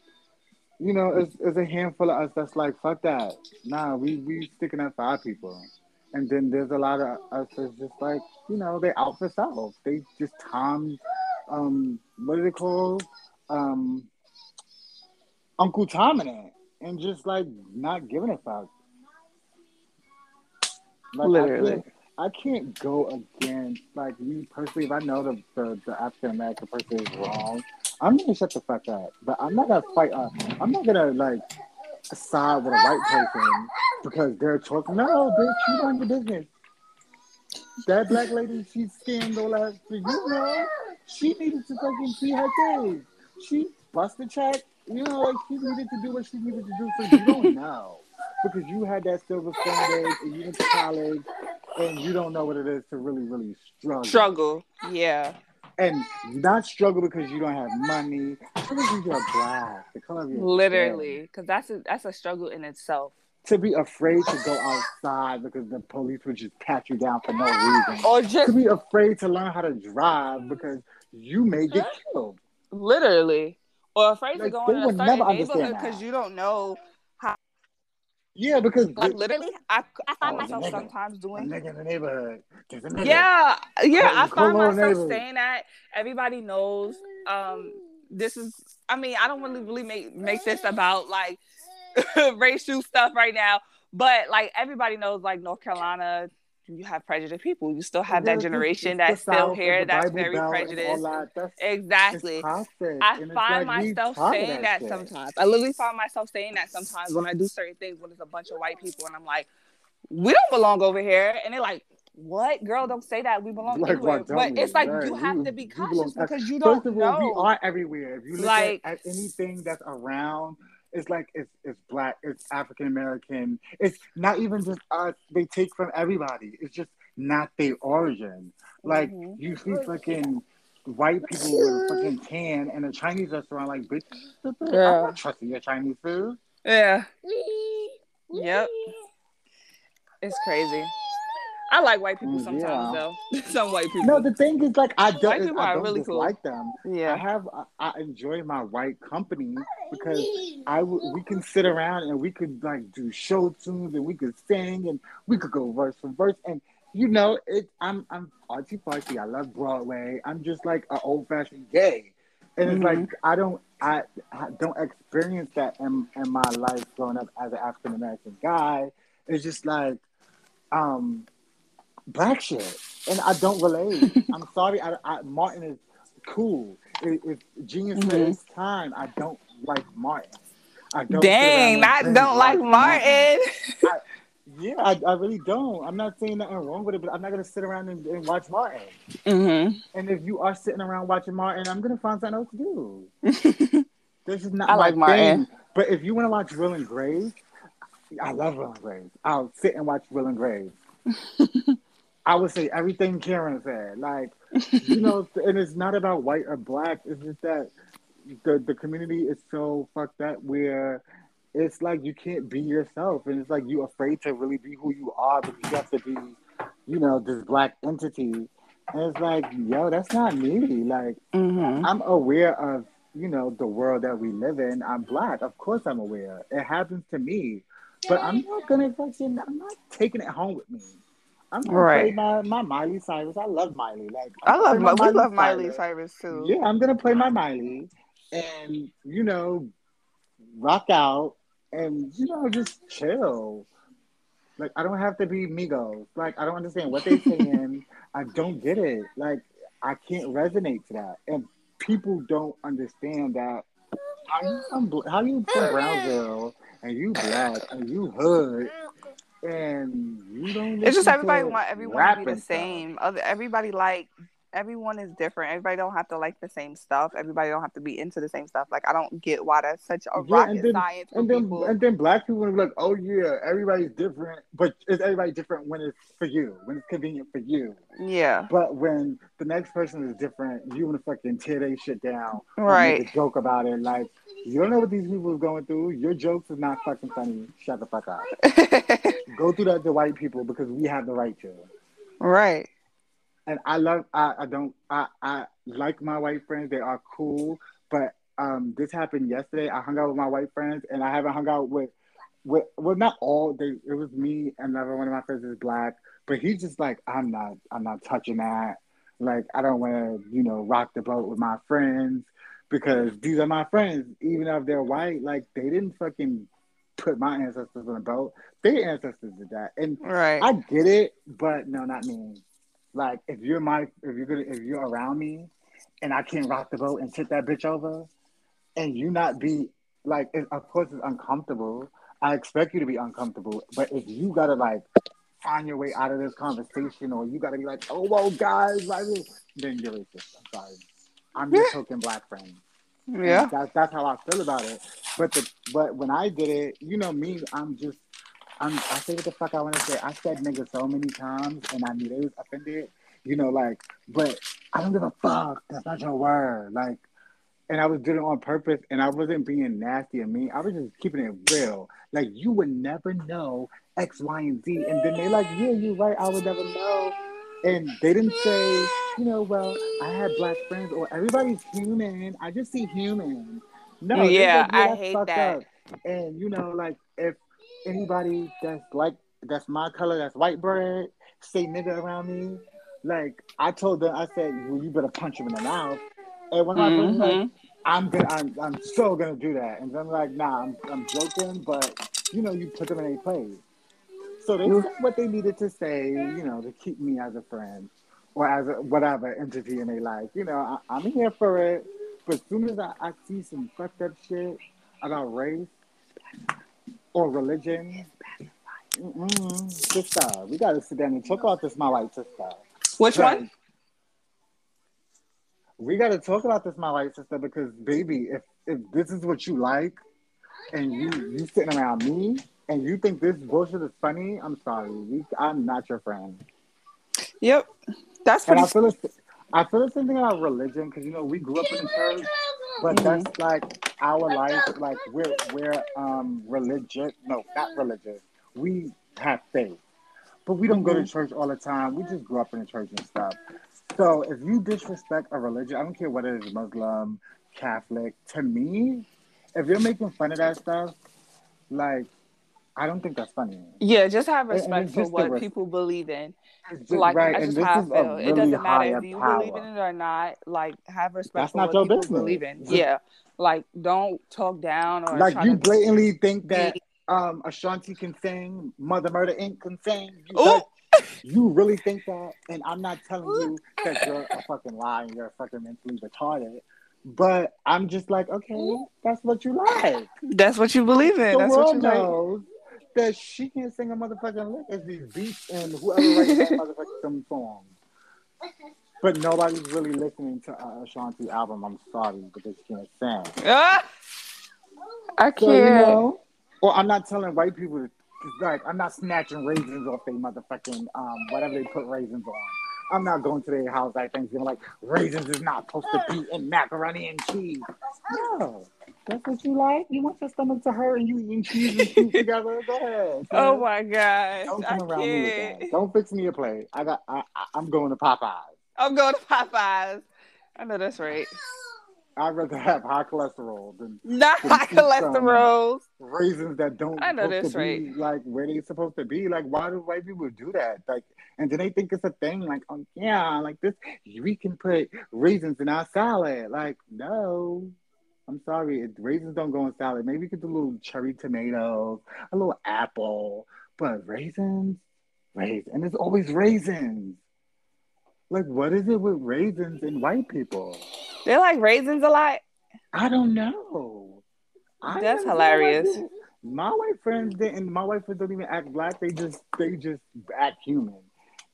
Speaker 2: you know, it's, it's a handful of us that's like, fuck that. Nah, we we sticking up for our people. And then there's a lot of us that's just like, you know, they out for self. They just Tom, um, what do they call, um, Uncle Tom in it, and just like not giving a fuck. Like,
Speaker 3: Literally.
Speaker 2: I can't, I can't go against like me personally. If I know the the, the African American person is wrong, I'm gonna shut the fuck up. But I'm not gonna fight. Uh, I'm not gonna like side with a white person because they're talking. No, bitch, you mind your business. That black lady, she's scammed all that. So you know, she needed to fucking see her thing. She bust the check. You know, like she needed to do what she needed to do. So you don't *laughs* know because you had that silver days and you went to college and you don't know what it is to really, really struggle.
Speaker 3: Struggle. Yeah.
Speaker 2: And not struggle because you don't have money. Struggle because you're black. The color of your
Speaker 3: Literally. Because that's a, that's a struggle in itself.
Speaker 2: To be afraid to go outside because the police would just pat you down for no reason.
Speaker 3: Or just
Speaker 2: To
Speaker 3: just
Speaker 2: be afraid to learn how to drive because you may get killed.
Speaker 3: literally. Or afraid to
Speaker 2: Like,
Speaker 3: go
Speaker 2: they
Speaker 3: in a certain neighborhood because you don't know. how.
Speaker 2: Yeah, because
Speaker 3: Like literally, I, I find
Speaker 2: Oh,
Speaker 3: myself
Speaker 2: nigga.
Speaker 3: sometimes doing
Speaker 2: nigga in the neighborhood.
Speaker 3: Yeah, yeah. I find myself saying that. Everybody knows. Um, this is. I mean, I don't really really make make this about like *laughs* racial stuff right now, but like everybody knows, like North Carolina, you have prejudiced people. You still have that generation that's still here that's very
Speaker 2: Belt and all
Speaker 3: prejudiced.
Speaker 2: that. That's-
Speaker 3: Exactly. I find
Speaker 2: like,
Speaker 3: myself saying that,
Speaker 2: shit.
Speaker 3: sometimes. I literally find myself saying that sometimes when I do certain things when it's a bunch of white people and I'm like, we don't belong over here. And they're like, what? Girl, don't say that. We belong
Speaker 2: Like,
Speaker 3: anywhere.
Speaker 2: what
Speaker 3: But it's like
Speaker 2: Right.
Speaker 3: you have to be
Speaker 2: belong-
Speaker 3: because you don't
Speaker 2: First of all,
Speaker 3: know.
Speaker 2: we are everywhere. If you look
Speaker 3: Like-
Speaker 2: at, at anything that's around, it's like it's it's black, it's African American. It's not even just us. They take from everybody. It's just not their origin. Like
Speaker 3: Mhm.
Speaker 2: you see fucking white people with a fucking tan and a Chinese restaurant. Like, bitch, I'm not trusting your Chinese food.
Speaker 3: Yeah. Yep. It's crazy. I like white people
Speaker 2: Mm,
Speaker 3: sometimes
Speaker 2: yeah.
Speaker 3: though. *laughs* Some white people.
Speaker 2: No, the thing is, like, I don't, White
Speaker 3: people
Speaker 2: I
Speaker 3: are
Speaker 2: don't
Speaker 3: really cool.
Speaker 2: dislike them.
Speaker 3: Yeah, I
Speaker 2: have I, I enjoy my white company because I w- we can sit around and we could like do show tunes and we could sing and we could go verse for verse and you know it I'm I'm artsy fartsy I love Broadway I'm just like an old fashioned gay and it's
Speaker 3: Mhm.
Speaker 2: like I don't I, I don't experience that in, in my life growing up as an African American guy. It's just like um black shit, and I don't relate. *laughs* I'm sorry. I, I, Martin is cool. It, it's genius mm-hmm. for his time. I don't like Martin.
Speaker 3: I don't. Dang, I don't like Martin. Martin.
Speaker 2: I, yeah, I, I really don't. I'm not saying nothing wrong with it, but I'm not gonna sit around and, and watch Martin. Mm-hmm. And if you are sitting around watching Martin, I'm gonna find something else to do. *laughs* this is not I like Martin. Thing. But if you want to watch Will and Grace, I love Will and Grace. I'll sit and watch Will and Grace. *laughs* I would say everything Karen said. Like, you know, *laughs* and it's not about white or black. It's just that the the community is so fucked up where it's like you can't be yourself, and it's like you're afraid to really be who you are because you have to be, you know, this black entity. And it's like, yo, that's not me. Like, mm-hmm. I'm aware of, you know, the world that we live in. I'm black. Of course I'm aware. It happens to me. But I'm not gonna fucking I'm not taking it home with me. I'm gonna right. play my, my Miley Cyrus. I love Miley. Like
Speaker 3: I'm i love my, we love Miley Cyrus too.
Speaker 2: Yeah, I'm gonna play my Miley and you know, rock out and you know just chill. Like I don't have to be Migos. Like I don't understand what they *laughs* saying. I don't get it. Like I can't resonate to that, and people don't understand that. How you from, how you from Brownsville and you black and you hood and you don't.
Speaker 3: It's just everybody want everyone to be the same. Other everybody like everyone is different. Everybody don't have to like the same stuff. Everybody don't have to be into the same stuff. Like I don't get why that's such a yeah, rocket
Speaker 2: then,
Speaker 3: science.
Speaker 2: And then people. and then black people are like, oh yeah, everybody's different, but is everybody different when it's for you, when it's convenient for you.
Speaker 3: Yeah.
Speaker 2: But when the next person is different, you want to fucking tear their shit down.
Speaker 3: Right.
Speaker 2: Joke about it. Like you don't know what these people are going through. Your jokes is not fucking funny. Shut the fuck up. *laughs* Go through that to white people because we have the right to.
Speaker 3: Right
Speaker 2: and I love I, I don't I, I like my white friends. They are cool. But um this happened yesterday. I hung out with my white friends and I haven't hung out with with well not all they it was me and another one of my friends is black. But he's just like, I'm not I'm not touching that. Like I don't wanna, you know, rock the boat with my friends because these are my friends. Even if they're white, like they didn't fucking put my ancestors on the boat. Their ancestors did that. And
Speaker 3: right.
Speaker 2: I get it, but no, not me. Like if you're my if you're gonna if you're around me and I can't rock the boat and tip that bitch over and you not be like it, of course it's uncomfortable. I expect you to be uncomfortable. But if you gotta like find your way out of this conversation or you gotta be like, oh well guys, like then you're racist. I'm sorry. I'm your token black friend.
Speaker 3: Yeah.
Speaker 2: that's that's how I feel about it. But the but when I did it, you know me, I'm just I'm, I say what the fuck I want to say. I said nigga so many times, and I knew they was offended. You know, like, but I don't give a fuck. That's not your word. Like, and I was doing it on purpose, and I wasn't being nasty and mean. I was just keeping it real. Like, you would never know X, Y, and Z. And then they like, yeah, you're right. I would never know. And they didn't say, you know, well, I had black friends or everybody's human. I just see human. No,
Speaker 3: yeah, like, yeah I hate that.
Speaker 2: Up. And you know, like if anybody that's like that's my color, that's white bread, say nigga around me. Like I told them, I said, well, you better punch him in the mouth. And when mm-hmm. I was like, I'm gonna, I'm, I'm so gonna do that. And I'm like, nah, I'm, I'm joking, but you know, you put them in a place. So they said what they needed to say, you know, to keep me as a friend or as a whatever entity in their life. You know, I, am here for it. But as soon as I, I see some fucked up shit about race, or religion. Mm-mm. Sister, we gotta sit down and talk about this, my white sister.
Speaker 3: Which one?
Speaker 2: We gotta talk about this, my white sister, because baby, if if this is what you like, and you you sitting around me, and you think this bullshit is funny, I'm sorry, we, I'm not your friend.
Speaker 3: Yep, that's pretty.
Speaker 2: And I feel, the, I feel the same thing about religion because you know we grew up in the church, but mm-hmm. that's like our life. Like we're we're um religious. No, not religious. We have faith, but we don't mm-hmm. go to mm-hmm. church all the time. We just grew up in the church and stuff. So if you disrespect a religion, I don't care what it is, Muslim, Catholic. To me, if you're making fun of that stuff, like I don't think that's funny.
Speaker 3: Yeah, just have respect for what res- people believe in. Just, like right. I just have feel. Really it doesn't matter if you power. believe in it or not. Like have respect that's for what people business. believe in. yeah. Like, don't talk down or
Speaker 2: Like you
Speaker 3: to
Speaker 2: blatantly think that um Ashanti can sing, Mother Murder Inc. can sing. You, you really think that? And I'm not telling you that you're a fucking lie and you're a fucking mentally retarded. But I'm just like, okay, that's what you like.
Speaker 3: That's what you believe in.
Speaker 2: the
Speaker 3: That's what
Speaker 2: world
Speaker 3: you like.
Speaker 2: Knows that she can't sing a motherfucking lick. It's these beats and whoever writes that *laughs* motherfucking some songs. But nobody's really listening to uh, Ashanti album. I'm sorry, because she can't sing.
Speaker 3: Ah! I can't.
Speaker 2: So, you know, or I'm not telling white people, to, like, I'm not snatching raisins off their motherfucking, um, whatever they put raisins on. I'm not going to their house like Thanksgiving, like, raisins is not supposed to be in macaroni and cheese. No. That's what you like? You want your stomach to hurt and you eating cheese and soup *laughs* together? Go ahead.
Speaker 3: oh my gosh.
Speaker 2: Don't
Speaker 3: I
Speaker 2: come around me with that. Don't fix me a plate. I got. I, I, I'm going to Popeyes.
Speaker 3: I'm going to Popeyes. I know that's right.
Speaker 2: I'd rather have high cholesterol than
Speaker 3: Not
Speaker 2: Some-
Speaker 3: high cholesterol.
Speaker 2: raisins that don't
Speaker 3: I know that's right.
Speaker 2: like where they supposed to be. Like, why do white people do that? Like, and then they think it's a thing. Like, um, yeah, like this, we can put raisins in our salad. Like, no, I'm sorry, it, raisins don't go in salad. Maybe we could do a little cherry tomatoes, a little apple, but raisins, raisins, and it's always raisins. Like, what is it with raisins and white people?
Speaker 3: They like raisins a lot.
Speaker 2: I don't know. I
Speaker 3: That's hilarious.
Speaker 2: like, My white friends didn't. My white friends don't even act black. They just they just act human,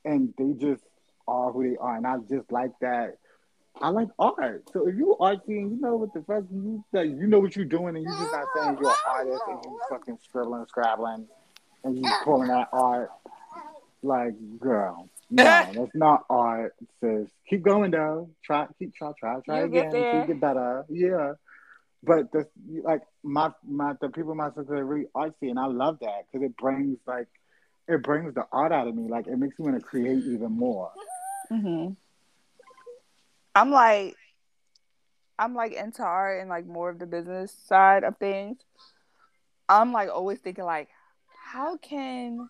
Speaker 2: and they just are who they are. And I just like that. I like art. So if you artsy and you know what the fuck you like, you know what you're doing, and you're just not saying you're an artist and you fucking scribbling, scrabbling, and you calling that art. Like, girl, *laughs* no, that's not art, sis. Keep going though. Try, keep try, try, try
Speaker 3: get
Speaker 2: again. Keep get better. Yeah. But the like my my the people in my circle are really artsy, and I love that because it brings like it brings the art out of me. Like it makes me want to create even more.
Speaker 3: hmm I'm like, I'm like into art and like more of the business side of things. I'm like always thinking like, how can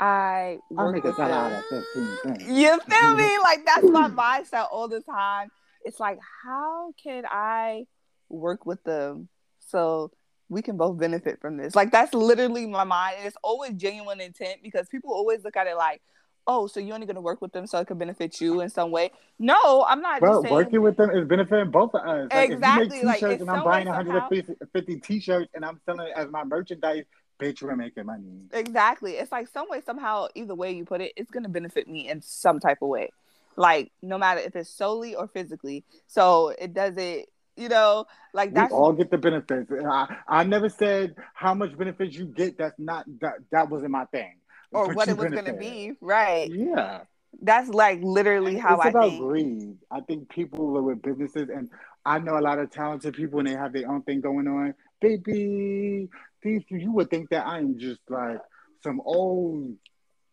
Speaker 3: I work
Speaker 2: make a
Speaker 3: with
Speaker 2: out
Speaker 3: them?
Speaker 2: of.
Speaker 3: You feel me? *laughs* Like that's my *clears throat* mindset all the time. It's like, how can I work with them so we can both benefit from this? Like that's literally my mind, and it's always genuine intent because people always look at it like, oh, so you're only gonna work with them so it can benefit you in some way. No, I'm not. Just saying,
Speaker 2: working with them is benefiting both of us. Like,
Speaker 3: Exactly,
Speaker 2: If you make
Speaker 3: like,
Speaker 2: t-shirts
Speaker 3: it's
Speaker 2: and I'm buying
Speaker 3: somehow-
Speaker 2: 150 t-shirts and I'm selling it as my merchandise, bitch, we're making money.
Speaker 3: Exactly. It's like some way, somehow, either way you put it, it's gonna benefit me in some type of way. Like no matter if it's solely or physically. So it doesn't, you know, like
Speaker 2: We all get the benefits. I, I never said how much benefits you get. That's not that that wasn't my thing.
Speaker 3: Or
Speaker 2: But
Speaker 3: what it was gonna be. Right.
Speaker 2: Yeah.
Speaker 3: That's like literally how
Speaker 2: it's
Speaker 3: I
Speaker 2: about
Speaker 3: think.
Speaker 2: greed. I think people with businesses, and I know a lot of talented people, and they have their own thing going on. Baby, these you would think that I am just like some old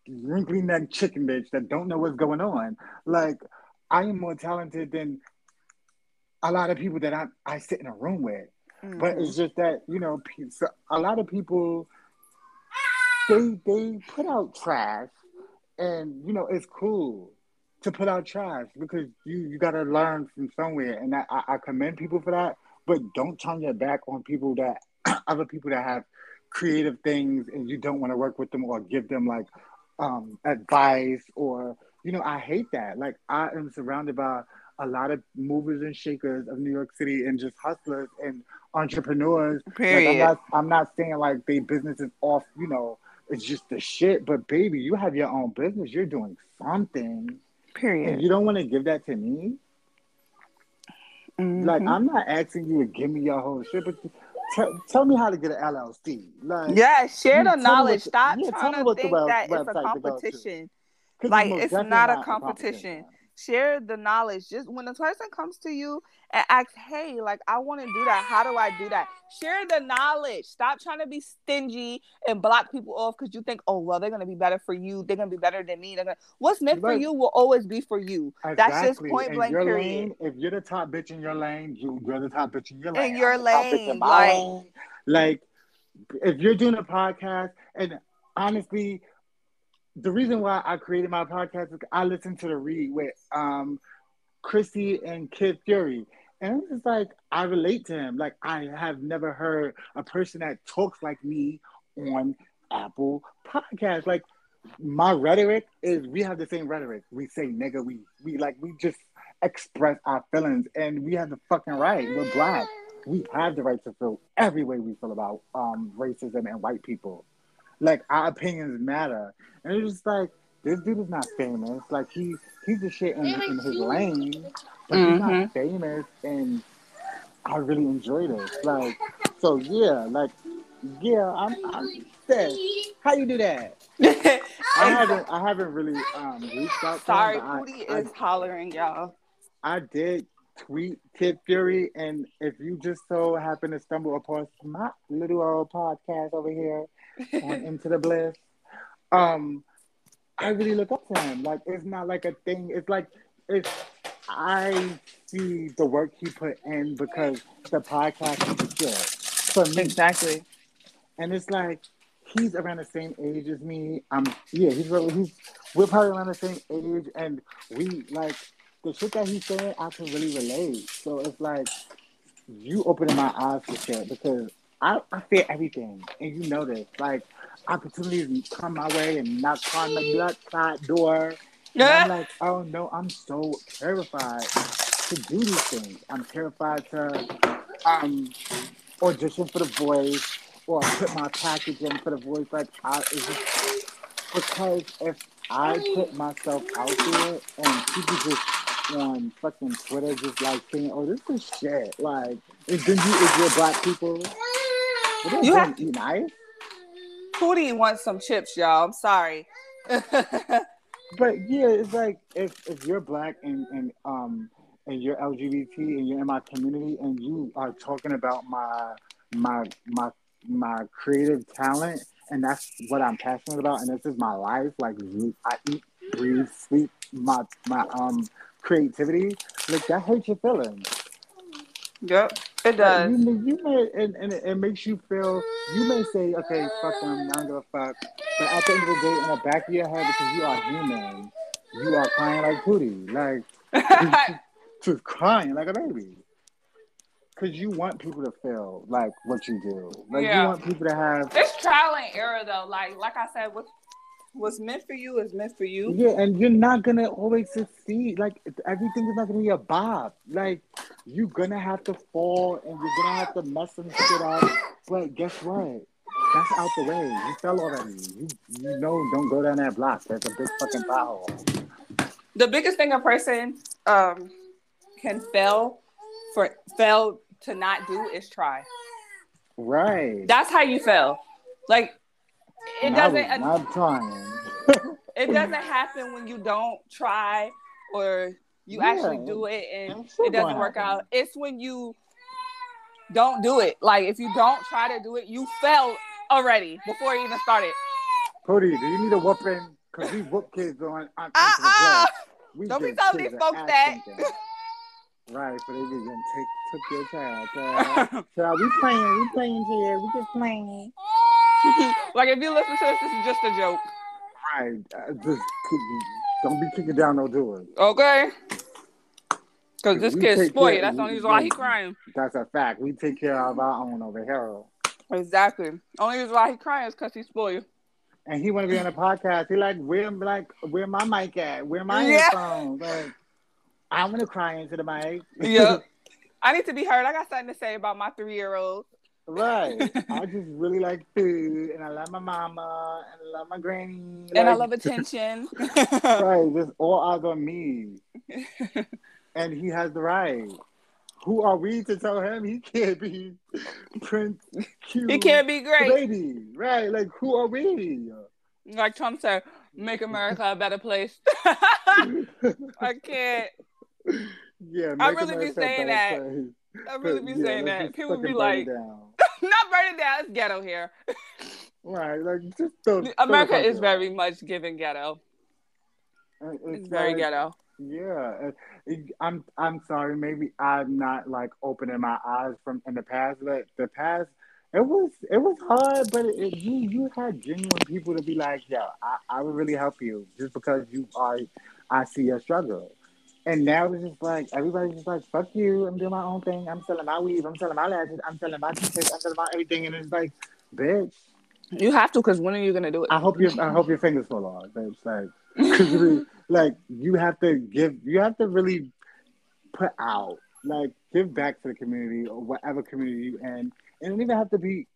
Speaker 2: wrinkly neck chicken bitch that don't know what's going on. Like I am more talented than a lot of people that I I sit in a room with. But
Speaker 3: Mhm.
Speaker 2: it's just that you know, so a lot of people they they put out trash, and you know it's cool to put out trash because you you got to learn from somewhere, and I, I commend people for that. But don't turn your back on people that *clears throat* other people that have creative things, and you don't want to work with them or give them like um advice or you know I hate that. Like I am surrounded by a lot of movers and shakers of New York City and just hustlers and entrepreneurs. Like, I'm
Speaker 3: Period.
Speaker 2: not I'm not saying like they business is off, you know, it's just the shit. But baby, you have your own business. You're doing something. And
Speaker 3: Period.
Speaker 2: you don't want to give that to me? Like
Speaker 3: Mhm.
Speaker 2: I'm not asking you to give me your whole shit, but tell, tell me how to get an LLC. Like
Speaker 3: yeah, share the knowledge.
Speaker 2: the-
Speaker 3: Stop
Speaker 2: yeah,
Speaker 3: trying to think that it's a
Speaker 2: competition. to go to.
Speaker 3: competition.
Speaker 2: 'cause
Speaker 3: like, it's not a competition. Share the knowledge. Just when a person comes to you and asks, "Hey, like I want to do that. How do I do that?" Share the knowledge. Stop trying to be stingy and block people off because you think, "Oh, well, they're gonna be better for you. They're gonna be better than me." Gonna... What's meant for you will always be for you. That's just
Speaker 2: Exactly.
Speaker 3: point
Speaker 2: In
Speaker 3: blank.
Speaker 2: your
Speaker 3: Period.
Speaker 2: lane, if you're the top bitch in your lane, you, you're the top bitch in your
Speaker 3: In
Speaker 2: lane.
Speaker 3: your
Speaker 2: I'm the top bitch in
Speaker 3: lane,
Speaker 2: my
Speaker 3: like-
Speaker 2: lane. Like, if you're doing a podcast, and honestly, the reason why I created my podcast is I listened to the read with um, Crissle and Kid Fury, And I'm just like, I relate to him. Like, I have never heard a person that talks like me on Apple Podcast. Like, my rhetoric is we have the same rhetoric. We say nigga, we we like we just express our feelings and we have the fucking right. We're black. We have the right to feel every way we feel about um racism and white people. Like our opinions matter. And it's just like this dude is not famous. Like he he's the shit in, in his lane, but mm-hmm. he's not mm-hmm. famous and I really enjoyed it. Like so yeah, like yeah, I'm I'm dead. How you do that? *laughs* I haven't I haven't really um reached out
Speaker 3: to Sorry, Pootie is I, hollering, y'all.
Speaker 2: I did tweet Kid Fury, and if you just so happen to stumble upon my little old podcast over here on Into the Bliss, um, I really look up to him. Like it's not like a thing. It's like it's I see the work he put in because the podcast is good for me.
Speaker 3: Exactly.
Speaker 2: And it's like he's around the same age as me. Um, yeah, he's really, he's we're probably around the same age, and we like the shit that he's saying. I can really relate. So it's like you opening my eyes to shit because I, I fear everything, and you know this. Like opportunities come my way and knock on the side door. Yeah. I'm *laughs* like, oh no, I'm so terrified to do these things. I'm terrified to um audition for the voice or put my package in for the voice. Like, I, just, because if I put myself out there and people just on fucking Twitter just like saying, "Oh, this is shit," like, is then you is your black people?
Speaker 3: You have to nice. Pootie wants some chips, y'all. I'm sorry. *laughs*
Speaker 2: but yeah, it's like if if you're black and and um and you're LGBT and you're in my community and you are talking about my my my my creative talent, and that's what I'm passionate about, and this is my life. Like I eat, breathe, sleep my my um creativity. Like that hurts your feelings.
Speaker 3: Yep, it does.
Speaker 2: You, may, you may, and, and it makes you feel. You may say, "Okay, fuck them, I don't give a fuck," but at the end of the day, in the back of your head, because you are human, you are crying like Pootie, like *laughs* just crying like a baby because you want people to feel like what you do. Like yeah. you want people to have.
Speaker 3: It's trial and error though. Like like I said, what what's meant for you is meant for you.
Speaker 2: Yeah, and you're not gonna always succeed. Like everything is not gonna be a bob. Like you're gonna have to fall and you're gonna have to mess some shit up. But guess what? That's out the way. You fell already. You you know don't go down that block. That's a big fucking pothole.
Speaker 3: The biggest thing a person um can fail for fail to not do is try.
Speaker 2: Right.
Speaker 3: That's how you fail. Like *laughs* it doesn't.
Speaker 2: I'm trying.
Speaker 3: it doesn't happen when you don't try or you yeah, actually do it and it doesn't work happen. out. It's when you don't do it. Like if you don't try to do it, you fail already before you even started.
Speaker 2: Cody, do you need a whooping? Because we whoop kids on. on
Speaker 3: uh-uh. Don't be telling these folks that.
Speaker 2: Right, but they didn't take took your child. Uh, *laughs* so we playing, we playing here, we just playing. *laughs*
Speaker 3: like if you listen to this, this is just a joke.
Speaker 2: Right, just don't be kicking down no doors.
Speaker 3: Okay. Cause this kid's spoiled. That's the only reason why he crying.
Speaker 2: That's a fact. We take care of our own over here.
Speaker 3: Exactly. Only reason why he crying is because he's spoiled.
Speaker 2: And he want to be on the podcast. He like, where like, where my mic at? Where my yeah. headphones? Like, I'm gonna cry into the mic.
Speaker 3: yep. *laughs* I need to be heard. I got something to say about my three year old.
Speaker 2: Right. *laughs* I just really like food and I love my mama and I love my granny.
Speaker 3: And like, I love attention. *laughs* *laughs*
Speaker 2: right. This all eyes on me. and he has the right. Who are we to tell him he can't be Prince Q?
Speaker 3: He can't be great.
Speaker 2: Baby. Right. Like who are we?
Speaker 3: Like Trump said, make America a better place. I can't.
Speaker 2: Yeah,
Speaker 3: I really be saying that. I really be yeah, saying that. People be like, *laughs* not burning down. It's ghetto here.
Speaker 2: right, like just don't, *laughs*
Speaker 3: America
Speaker 2: don't
Speaker 3: is very much giving ghetto. Uh, it's, it's very like, ghetto.
Speaker 2: Yeah, I'm. I'm sorry. Maybe I'm not like opening my eyes from in the past, but the past it was it was hard, but it, it, you you had genuine people to be like, yeah, I, I would really help you just because you are. I see your struggle And now it's just like everybody's just like, fuck you, I'm doing my own thing. I'm selling my weave, I'm selling my lashes, I'm selling my t-shirts, I'm selling my everything. And it's like, bitch.
Speaker 3: You have to, because when are you gonna do it?
Speaker 2: I hope your I hope your fingers fall off. Bitch. Like, cause like you have to give, you have to really put out, like, give back to the community or whatever community you in. And it don't even have to be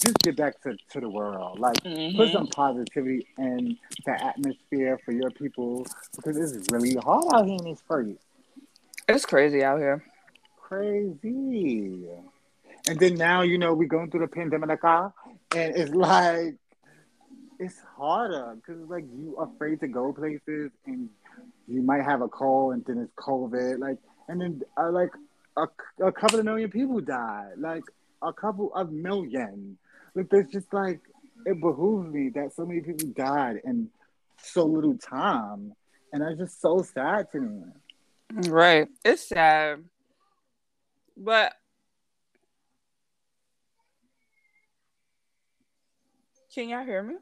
Speaker 2: just get back to, to the world. Like
Speaker 3: Mhm.
Speaker 2: put some positivity in the atmosphere for your people because it's really hard out here in these streets.
Speaker 3: It's crazy out here.
Speaker 2: Crazy. And then now, you know, we're going through the pandemic and it's like it's harder because like you afraid to go places and you might have a cold and then it's COVID. Like and then uh, like a, a couple of million people died. Like a couple of million. Like there's just like it behooves me that so many people died in so little time. And that's just so sad to me.
Speaker 3: Right. It's sad. But can y'all hear me?